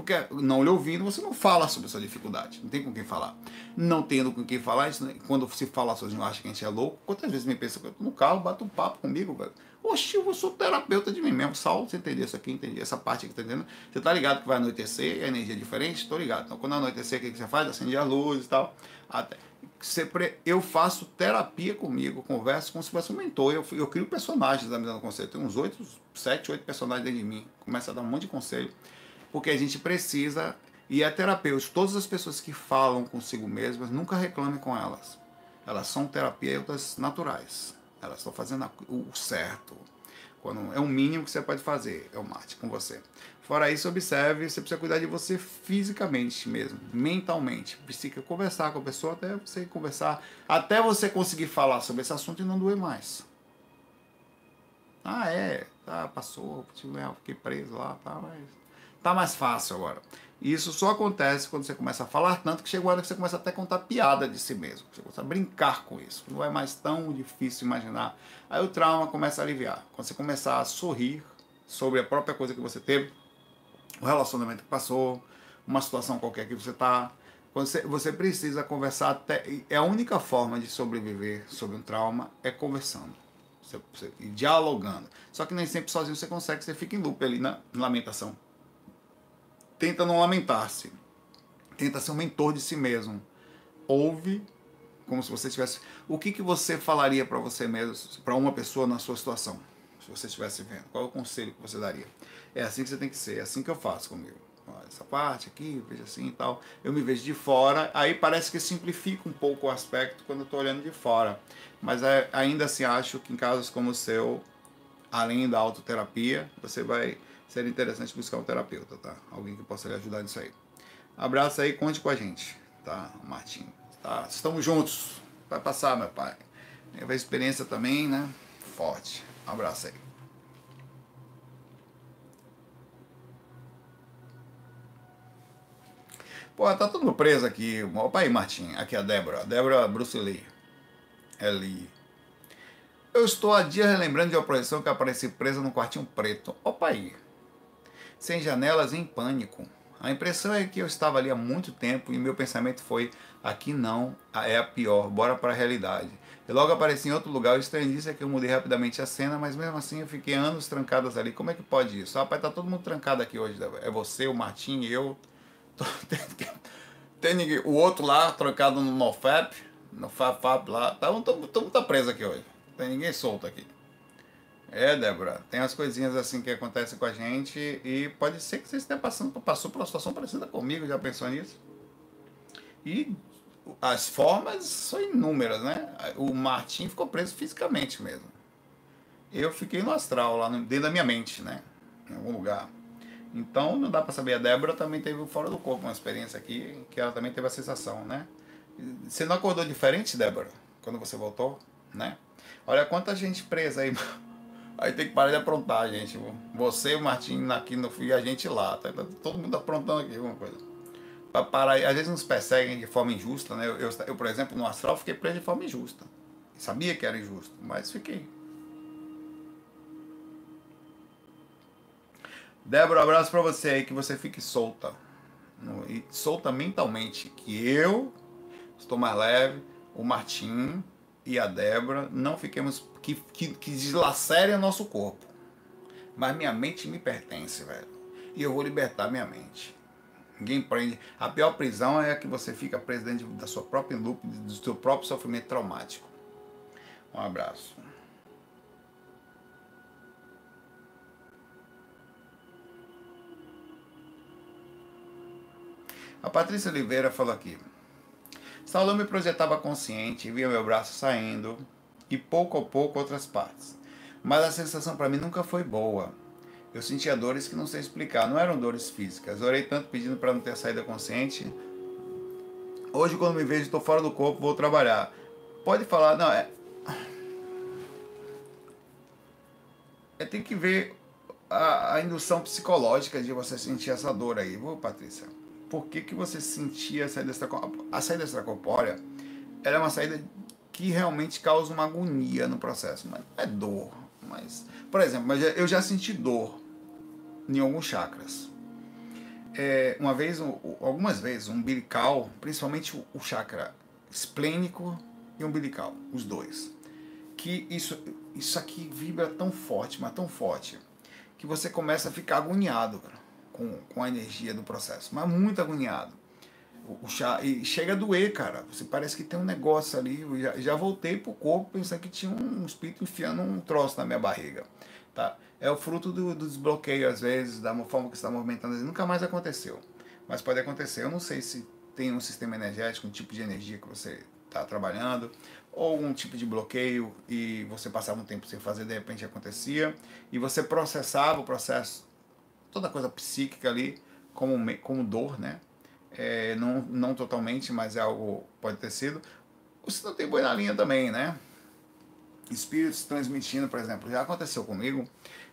Porque não lhe ouvindo, você não fala sobre sua dificuldade. Não tem com quem falar. Não tendo com quem falar, isso, quando se fala sozinho, acha que a gente é louco. Quantas vezes me pensa que eu tô no carro, bate um papo comigo, velho. Oxi, eu sou terapeuta de mim mesmo. Saulo, você entendeu isso aqui? Entendi. Essa parte aqui, tá entendendo? Você tá ligado que vai anoitecer, a energia é diferente? Tô ligado. Então, quando anoitecer, o que, você faz? Acende a luz e tal. Até eu faço terapia comigo, converso como se fosse um mentor. Eu, eu crio personagens da Mesa do Conselho. Tem uns oito, sete, oito personagens dentro de mim. Começa a dar um monte de conselho. Porque a gente precisa, e é terapeuta. Todas as pessoas que falam consigo mesmas, nunca reclame com elas. Elas são terapeutas naturais. Elas estão fazendo o certo. Quando, é o mínimo que você pode fazer, é o mate com você. Fora isso, observe, você precisa cuidar de você fisicamente mesmo, mentalmente. Precisa conversar com a pessoa até você conversar, até você conseguir falar sobre esse assunto e não doer mais. Ah, é, tá, passou, fiquei preso lá, tá, mas tá mais fácil agora. Isso só acontece quando você começa a falar tanto que chega uma hora que você começa até a contar piada de si mesmo. Você começa a brincar com isso. Não é mais tão difícil imaginar. Aí o trauma começa a aliviar. Quando você começar a sorrir sobre a própria coisa que você teve, o relacionamento que passou, uma situação qualquer que você está. Você, você precisa conversar até. É a única forma de sobreviver sobre um trauma é conversando. Você, você, dialogando. Só que nem sempre sozinho você consegue, você fica em loop ali na lamentação. Tenta não lamentar-se. Tenta ser um mentor de si mesmo. Ouve como se você tivesse. O que, que você falaria para você mesmo, para uma pessoa na sua situação? Se você estivesse vendo, qual é o conselho que você daria? É assim que você tem que ser, é assim que eu faço comigo. essa parte aqui, vejo assim e tal. Eu me vejo de fora, aí parece que simplifica um pouco o aspecto quando eu estou olhando de fora. Mas é, ainda assim acho que em casos como o seu, além da autoterapia, você vai ser interessante buscar um terapeuta, tá? Alguém que possa lhe ajudar nisso aí. Abraço aí, conte com a gente, tá, Martim? Tá? Estamos juntos. Vai passar, meu pai. Teve experiência também, né? Forte. Abraço aí. Pô, tá todo preso aqui. Opa aí, Martim. Aqui é a Débora. Débora Bruce Lee. Eli. Eu estou há dias relembrando de uma projeção que apareci presa num quartinho preto. Opa aí. Sem janelas, em pânico. A impressão é que eu estava ali há muito tempo e meu pensamento foi: aqui não, é a pior, bora para a realidade. E logo apareci em outro lugar. O estranho disso é que eu mudei rapidamente a cena, mas mesmo assim eu fiquei anos trancadas ali. Como é que pode isso? Rapaz, tá todo mundo trancado aqui hoje. É você, o Martim, eu, Tem ninguém, o outro lá, trancado no NoFap, no FAFAP lá, tá, todo mundo tá preso aqui hoje. Tem ninguém solto aqui. É, Débora, tem as coisinhas assim que acontecem com a gente e pode ser que você esteja passando, passou por uma situação parecida comigo, já pensou nisso? E as formas são inúmeras, né? O Martim ficou preso fisicamente mesmo. Eu fiquei no astral, lá dentro da minha mente, né? Em algum lugar. Então não dá para saber. A Débora também teve fora do corpo uma experiência aqui, que ela também teve a sensação, né? Você não acordou diferente, Débora, quando você voltou, né? Olha quanta gente presa aí. Aí tem que parar de aprontar, gente. Você, o Martim aqui no e a gente lá. Tá, tá todo mundo aprontando aqui alguma coisa. Pra parar, às vezes nos perseguem de forma injusta, né? Eu, eu, eu, por exemplo, no astral fiquei preso de forma injusta. Sabia que era injusto, mas fiquei. Débora, um abraço para você aí, que você fique solta. E solta mentalmente. Que eu estou mais leve, o Martim e a Débora não fiquemos. Que, que, que deslacerem o nosso corpo. Mas minha mente me pertence, velho. E eu vou libertar minha mente. Ninguém prende. A pior prisão é a que você fica preso dentro da sua própria loop, do seu próprio sofrimento traumático. Um abraço. A Patrícia Oliveira falou aqui. Saulo me projetava consciente, via meu braço saindo e pouco a pouco outras partes. Mas a sensação para mim nunca foi boa. eu sentia dores que não sei explicar, não eram dores físicas. Orei tanto pedindo para não ter saída consciente. Hoje, quando me vejo, estou fora do corpo, vou trabalhar. Pode falar, não, é. É tem que ver a, a, indução psicológica de você sentir essa dor aí, viu, Patrícia? Por que, que você sentia a saída extracorpórea? A saída extracorpórea ela é uma saída que realmente causa uma agonia no processo, mas é dor. Mas, por exemplo, mas eu já senti dor em alguns chakras. É, uma vez, algumas vezes, um umbilical, principalmente o chakra esplênico e umbilical, os dois. Que isso, isso aqui vibra tão forte, mas tão forte, que você começa a ficar agoniado cara, com, com a energia do processo, mas muito agoniado. O, chá, e chega a doer, cara. Você parece que tem um negócio ali. Eu já, já voltei pro corpo pensando que tinha um espírito enfiando um troço na minha barriga. Tá? É o fruto do, do desbloqueio, às vezes, da forma que está movimentando. Nunca mais aconteceu. Mas pode acontecer. Eu não sei se tem um sistema energético, um tipo de energia que você está trabalhando, ou um tipo de bloqueio e você passava um tempo sem fazer, de repente acontecia, e você processava o processo, toda coisa psíquica ali, como, como dor, né? É, não, não totalmente, mas é algo, pode ter sido. Você não tem boi na linha também, né? Espíritos transmitindo, por exemplo, já aconteceu comigo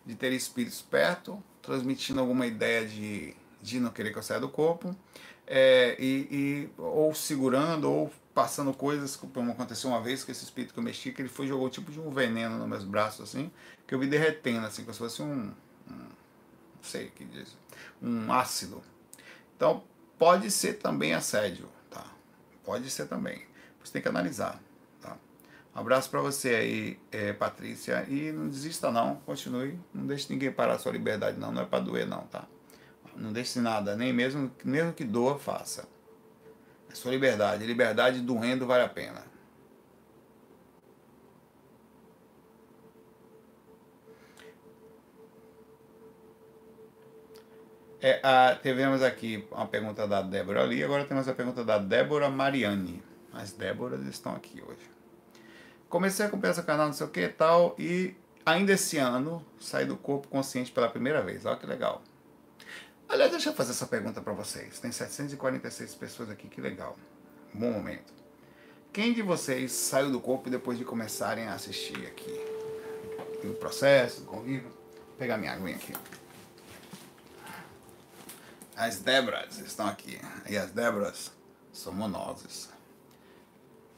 de ter espíritos perto, transmitindo alguma ideia de, de não querer que eu saia do corpo, é, e, e, ou segurando, ou passando coisas, como aconteceu uma vez com esse espírito que eu mexi, que ele foi jogou tipo de um veneno nos meus braços, assim, que eu vi derretendo, assim, como se fosse um, um não sei o que diz, um ácido. Então, pode ser também assédio, tá? Pode ser também. Você tem que analisar, tá? Um abraço para você aí, é, Patrícia, e não desista não, continue, não deixe ninguém parar a sua liberdade não, não é para doer não, tá? Não deixe nada, nem mesmo, mesmo que doa, faça. É sua liberdade, liberdade doendo vale a pena. É, a, tivemos aqui uma pergunta da Débora ali, agora temos a pergunta da Débora Mariani. As Déboras estão aqui hoje. Comecei a acompanhar seu canal, não sei o que e tal, e ainda esse ano saí do corpo consciente pela primeira vez. Olha que legal. Aliás, deixa eu fazer essa pergunta para vocês. Tem 746 pessoas aqui, que legal. Bom momento. Quem de vocês saiu do corpo depois de começarem a assistir aqui? O processo, o convívio? Vou pegar minha aguinha aqui. As Débras estão aqui. E as Débras somos nós.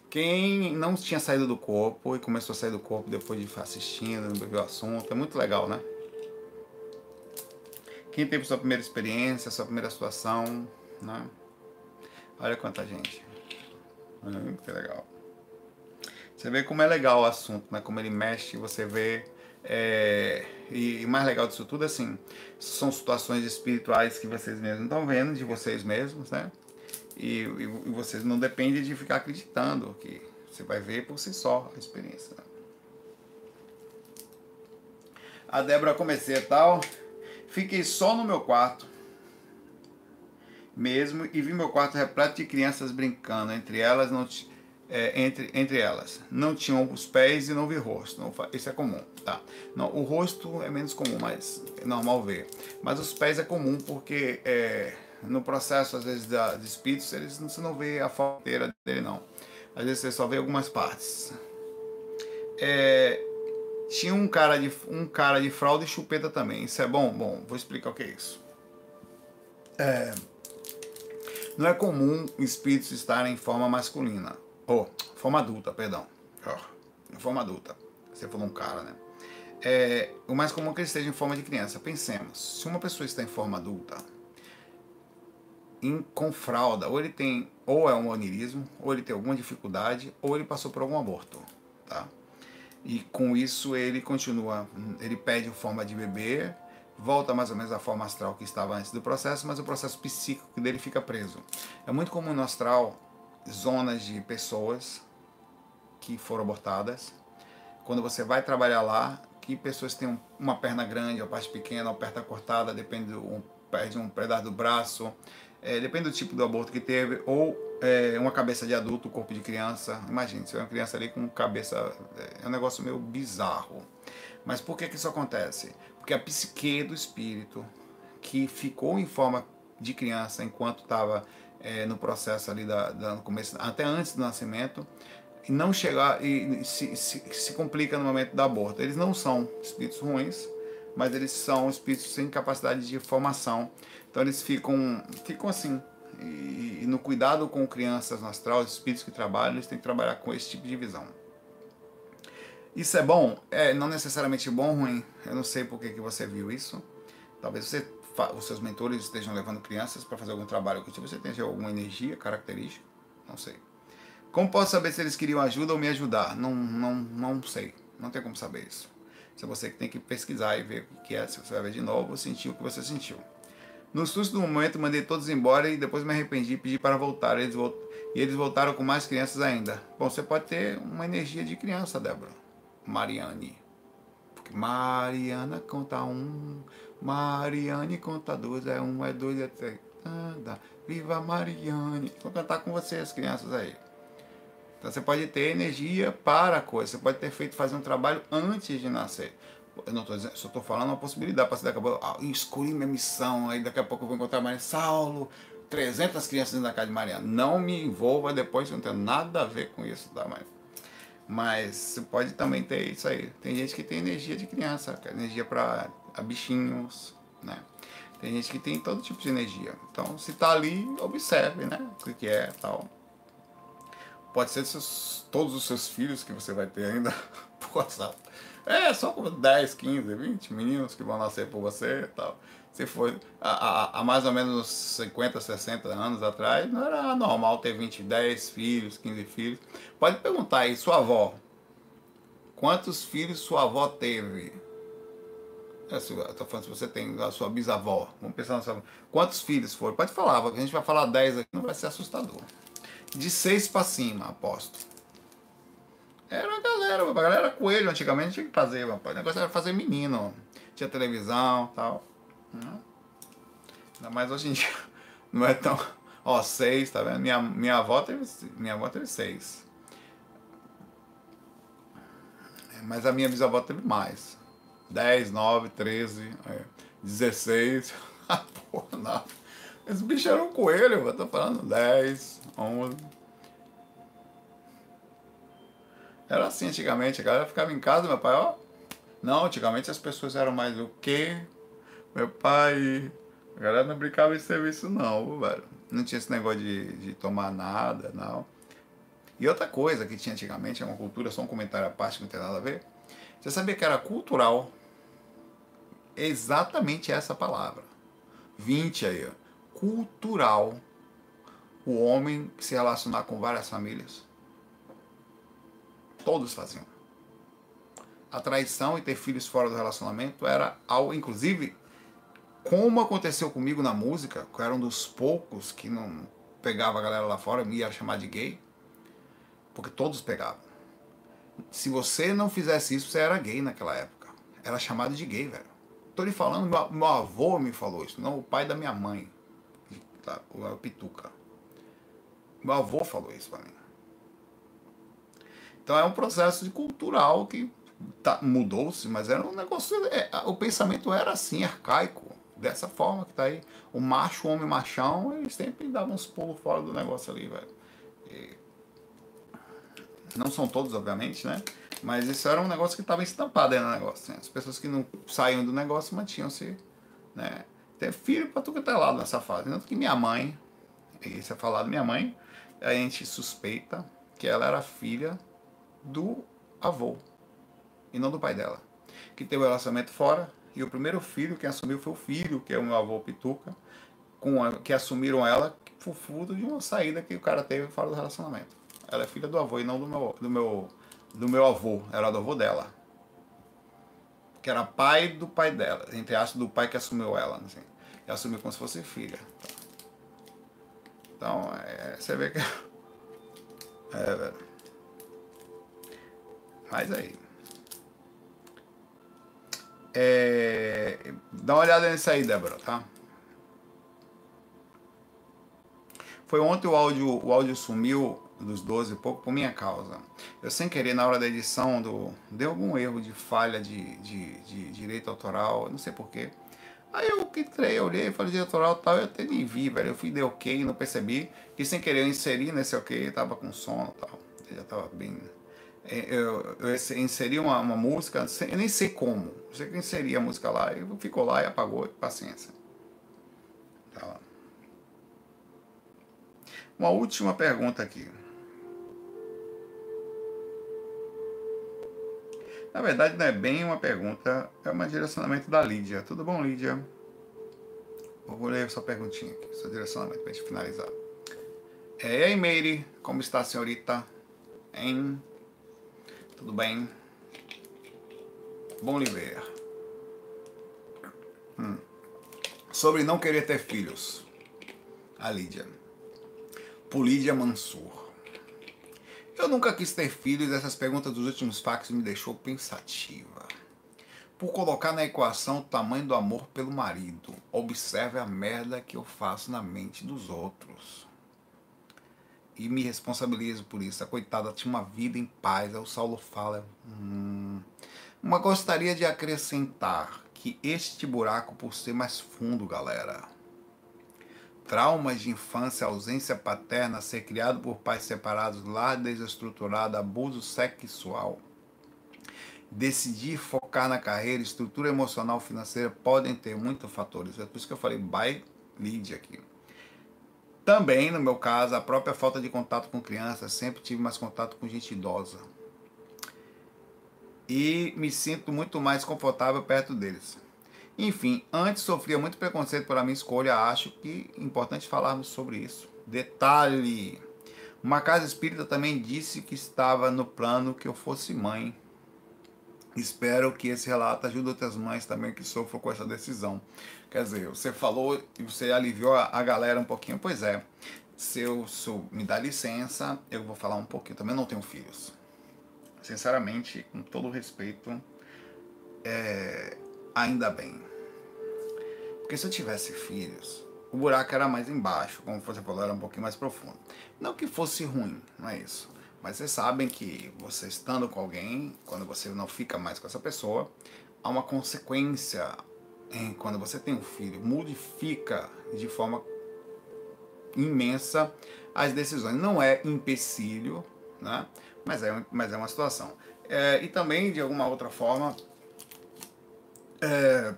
Quem não tinha saído do corpo e começou a sair do corpo depois de assistindo, ver o assunto, é muito legal, né? Quem teve sua primeira experiência, sua primeira situação, né? Olha quanta gente. Hum, que legal. Você vê como é legal o assunto, né? Como ele mexe, você vê é, e, e mais legal disso tudo, assim, são situações espirituais que vocês mesmos estão vendo, de vocês mesmos, né? E, e, e, vocês não dependem de ficar acreditando, que você vai ver por si só a experiência. Né? A Débora comecei e tal, fiquei só no meu quarto mesmo e vi meu quarto repleto de crianças brincando, entre elas não é, entre, entre elas. Não tinham os pés e não vi rosto. Não, isso é comum, tá? Não, o rosto é menos comum, mas é normal ver. Mas os pés é comum porque é, no processo, às vezes, da, de espíritos, eles, você não vê a forma dele, não. Às vezes você só vê algumas partes. É, tinha um cara, de, um cara de fralda e chupeta também. Isso é bom? Bom, vou explicar o que é isso. É, não é comum espíritos estarem em forma masculina Oh, forma adulta, perdão. Oh, forma adulta. Você falou um cara, né? É, o mais comum é que ele esteja em forma de criança. Pensemos, se uma pessoa está em forma adulta, em, com fralda, ou ele tem, ou é um onirismo, ou ele tem alguma dificuldade, ou ele passou por algum aborto, tá? E com isso ele continua, ele pede forma de bebê, volta mais ou menos à forma astral que estava antes do processo, mas o processo psíquico dele fica preso. É muito comum no astral zonas de pessoas que foram abortadas. Quando você vai trabalhar lá, que pessoas têm uma perna grande, uma parte pequena, uma perna cortada, depende do perde um pedaço do braço, é, depende do tipo do aborto que teve, ou é, uma cabeça de adulto, corpo de criança. Imagine, se é uma criança ali com cabeça. É um negócio meio bizarro. Mas por que, que isso acontece? Porque a psique do espírito, que ficou em forma de criança enquanto estava é, no processo ali da, da, no começo, até antes do nascimento, e não chegar e se, se, se complica no momento do aborto. Eles não são espíritos ruins, mas eles são espíritos sem capacidade de formação. Então eles ficam, ficam assim. E, e no cuidado com crianças no astral, os espíritos que trabalham, eles têm que trabalhar com esse tipo de visão. Isso é bom? É, não necessariamente bom ou ruim. Eu não sei por que, que você viu isso. Talvez você, os seus mentores estejam levando crianças para fazer algum trabalho que você tenha alguma energia característica. Não sei. Como posso saber se eles queriam ajuda ou me ajudar? Não, não, não sei. Não tem como saber isso. Isso é você que tem que pesquisar e ver o que é. Se você vai ver de novo, sentir o que você sentiu. No susto do momento, mandei todos embora e depois me arrependi e pedi para voltar. Eles. E eles voltaram com mais crianças ainda. Bom, você pode ter uma energia de criança, Débora. Mariane. Porque Mariana conta um, Mariane conta dois, é um, é dois, é três. Anda, viva Mariane. Vou cantar com você as crianças aí. Então você pode ter energia para a coisa, você pode ter feito fazer um trabalho antes de nascer. Eu não estou dizendo, só estou falando uma possibilidade para você daqui a pouco, ah, escolhi minha missão, aí daqui a pouco eu vou encontrar Maria Saulo, 300 crianças da casa de Mariana. Não me envolva depois, não tem nada a ver com isso, tá, Maria? Mas você pode também ter isso aí. Tem gente que tem energia de criança, energia para bichinhos, né? Tem gente que tem todo tipo de energia. Então, se tá ali, observe, né? O que é tal. Pode ser seus, todos os seus filhos que você vai ter ainda por WhatsApp. É, só com 10, 15, 20 meninos que vão nascer por você e tal se foi há, mais ou menos 50, 60 anos atrás, não era normal ter 20, 10 filhos, 15 filhos. Pode perguntar aí, sua avó, quantos filhos sua avó teve? Estou falando se você tem a sua bisavó. Vamos pensar na sua Quantos filhos foram? Pode falar, a gente vai falar 10 aqui, não vai ser assustador. De 6 para cima, aposto. Era a galera, a galera era coelho antigamente, tinha que fazer, rapaz. O negócio era fazer menino. Tinha televisão tal. Né? Ainda mais hoje em dia. Não é tão. Ó, seis, tá vendo? Minha, minha, avó teve, minha avó teve seis. Mas a minha bisavó teve mais. 10, 9, 13, 16. Ah, porra, não. Esse bicho era um coelho, eu tô falando 10, 11. Era assim antigamente, a galera ficava em casa, meu pai, ó. Não, antigamente as pessoas eram mais o quê? Meu pai. A galera não brincava em serviço, não, velho. Não tinha esse negócio de, de tomar nada, não. E outra coisa que tinha antigamente, é uma cultura, só um comentário à parte que não tem nada a ver. Você sabia que era cultural? Exatamente essa palavra. 20 aí, ó. Cultural. O homem se relacionar com várias famílias. Todos faziam. A traição e ter filhos fora do relacionamento era algo, inclusive, como aconteceu comigo na música, que eu era um dos poucos que não pegava a galera lá fora, me ia chamar de gay, porque todos pegavam. Se você não fizesse isso, você era gay naquela época. Era chamado de gay, velho. Tô lhe falando, meu, meu avô me falou isso, não o pai da minha mãe, tá, o Pituca. Meu avô falou isso para mim. Então é um processo cultural que tá, mudou-se, mas era um negócio. É, o pensamento era assim, arcaico dessa forma que tá aí. O macho, o homem machão, eles sempre davam uns pulos fora do negócio ali, velho. E... Não são todos, obviamente, né? Mas isso era um negócio que estava estampado aí no negócio. Né? As pessoas que não saíam do negócio mantinham-se, né? Tem filho pra tu que tá lá nessa fase. Tanto que minha mãe, isso é falado, minha mãe, a gente suspeita que ela era filha do avô e não do pai dela. Que teve um relacionamento fora, e o primeiro filho, quem assumiu foi o filho, que é o meu avô Pituca, com a, que assumiram ela fruto de uma saída que o cara teve fora do relacionamento. Ela é filha do avô e não do meu, do meu, do meu avô, era do avô dela. Que era pai do pai dela, entre aspas, do pai que assumiu ela. Assim. E assumiu como se fosse filha. Então, é, você vê que. É, mas aí. É, dá uma olhada nisso aí, Débora, tá? Foi ontem o áudio, o áudio sumiu dos 12 e pouco por minha causa. Eu sem querer, na hora da edição, do, deu algum erro de falha de, de, de direito autoral, não sei porquê. Aí eu entrei, eu olhei, falei direito autoral tal, eu até nem vi, velho. Eu fui de ok, não percebi. E sem querer eu inseri nesse ok, tava com sono e tal. Eu já tava bem. É, eu, eu inseri uma, uma música, eu nem sei como. Eu sei que eu inseri a música lá, e ficou lá e apagou, paciência. Tá lá. Uma última pergunta aqui. Na verdade, não é bem uma pergunta, é um direcionamento da Lídia. Tudo bom, Lídia? Vou ler sua perguntinha aqui, seu direcionamento para a gente finalizar. É, e aí, Meire, como está a senhorita? Hein? Tudo bem? Bom lhe. Hum. Sobre não querer ter filhos. A Lídia. Por Lídia Mansur. Eu nunca quis ter filhos, essas perguntas dos últimos fax me deixou pensativa. Por colocar na equação o tamanho do amor pelo marido. Observe a merda que eu faço na mente dos outros. E me responsabilizo por isso. A coitada tinha uma vida em paz. Aí o Saulo fala. Hum, mas gostaria de acrescentar que este buraco, por ser mais fundo, galera, traumas de infância, ausência paterna, ser criado por pais separados, lar desestruturado, abuso sexual. Decidir focar na carreira, estrutura emocional, financeira, podem ter muitos fatores. É por isso que eu falei by lead aqui. Também, no meu caso, a própria falta de contato com crianças, sempre tive mais contato com gente idosa. E me sinto muito mais confortável perto deles. Enfim, antes sofria muito preconceito pela minha escolha, acho que é importante falarmos sobre isso. Detalhe: uma casa espírita também disse que estava no plano que eu fosse mãe. Espero que esse relato ajude outras mães também que sofram com essa decisão. Quer dizer, você falou e você aliviou a galera um pouquinho. Pois é, se eu, se eu me dá licença, eu vou falar um pouquinho. Também não tenho filhos. Sinceramente, com todo respeito, é, ainda bem. Porque se eu tivesse filhos, o buraco era mais embaixo, como você falou, era um pouquinho mais profundo. Não que fosse ruim, não é isso. Mas vocês sabem que você estando com alguém, quando você não fica mais com essa pessoa, há uma consequência em quando você tem um filho, modifica de forma imensa as decisões. Não é empecilho, né? mas, é, mas é uma situação. É, e também, de alguma outra forma, é,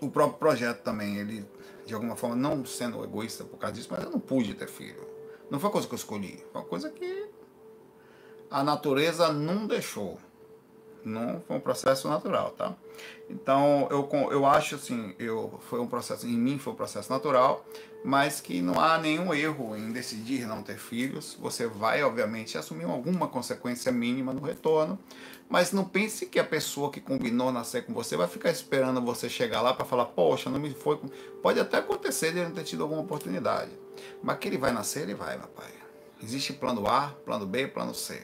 o próprio projeto também, ele, de alguma forma, não sendo egoísta por causa disso, mas eu não pude ter filho. Não foi coisa que eu escolhi, foi uma coisa que a natureza não deixou. Não foi um processo natural, tá? Então, eu, eu acho assim, eu, foi um processo, em mim foi um processo natural, mas que não há nenhum erro em decidir não ter filhos. Você vai, obviamente, assumir alguma consequência mínima no retorno, mas não pense que a pessoa que combinou nascer com você vai ficar esperando você chegar lá para falar, poxa, não me foi. Pode até acontecer de ele não ter tido alguma oportunidade. Mas que ele vai nascer, ele vai, meu pai. Existe plano A, plano B, plano C.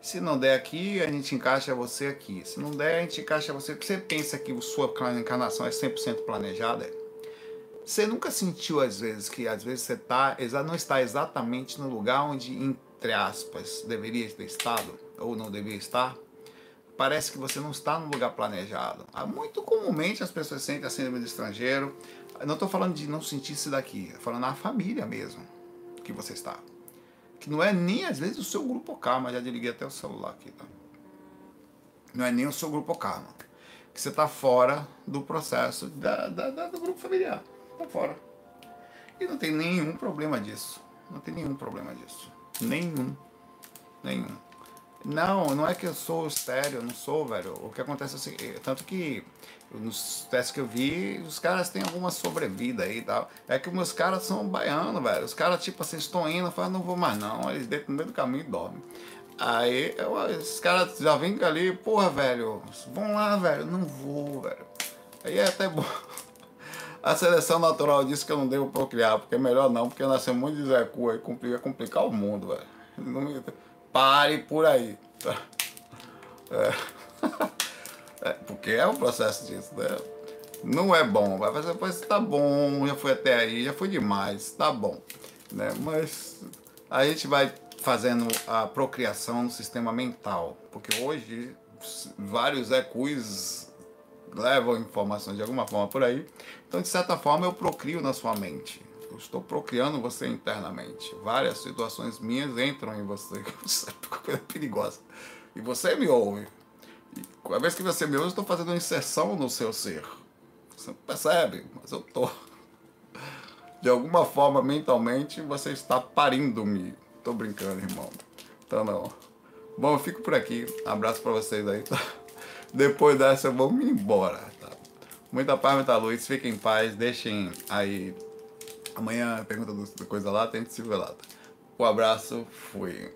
Se não der aqui, a gente encaixa você aqui. Se não der, a gente encaixa você. Você pensa que sua encarnação é 100% planejada? Você nunca sentiu, às vezes, que às vezes você tá, não está exatamente no lugar onde, entre aspas, deveria ter estado? Ou não deveria estar? Parece que você não está no lugar planejado. Ah, muito comumente as pessoas sentem a síndrome do estrangeiro. Não estou falando de não sentir-se daqui, estou falando na família mesmo que você está. Que não é nem às vezes o seu grupo karma, já desliguei até o celular aqui, tá? Não é nem o seu grupo karma. Que você está fora do processo da, da, da, do grupo familiar. Está fora. E não tem nenhum problema disso. Não tem nenhum problema disso. Nenhum. Nenhum. Não, não é que eu sou estéreo, eu não sou, velho. O que acontece é assim, tanto que nos testes que eu vi, os caras têm alguma sobrevida aí e tal. É que meus caras são baianos, velho. Os caras, tipo assim, estão indo, falam, não vou mais não. Eles deitam no meio do caminho e dormem. Aí, eu, esses caras já vêm ali, porra, velho, vão lá, velho. Não vou, velho. Aí é até bom. A seleção natural disse que eu não devo procriar, porque é melhor não, porque nascer muito de Zé Cu aí complica, complicar o mundo, velho. Pare por aí. Tá? É. é. porque é um processo disso, né? Não é bom, vai fazer, pois tá bom, já foi até aí, já foi demais, tá bom. Né? Mas a gente vai fazendo a procriação no sistema mental. Porque hoje vários EQs levam informações de alguma forma por aí. Então, de certa forma, eu procrio na sua mente. Eu estou procriando você internamente. Várias situações minhas entram em você, é coisa perigosa. E você me ouve. E cada vez que você me ouve, eu estou fazendo uma inserção no seu ser. Você não percebe, mas eu estou. De alguma forma, mentalmente, você está parindo-me. Tô brincando, irmão. Então, não. Bom, eu fico por aqui. Abraço para vocês aí. Tá? Depois dessa, eu vou me embora. Tá? Muita paz, muita luz. Fiquem em paz. Deixem aí. Amanhã, pergunta do coisa lá, tem se ver lá. Um abraço. Fui.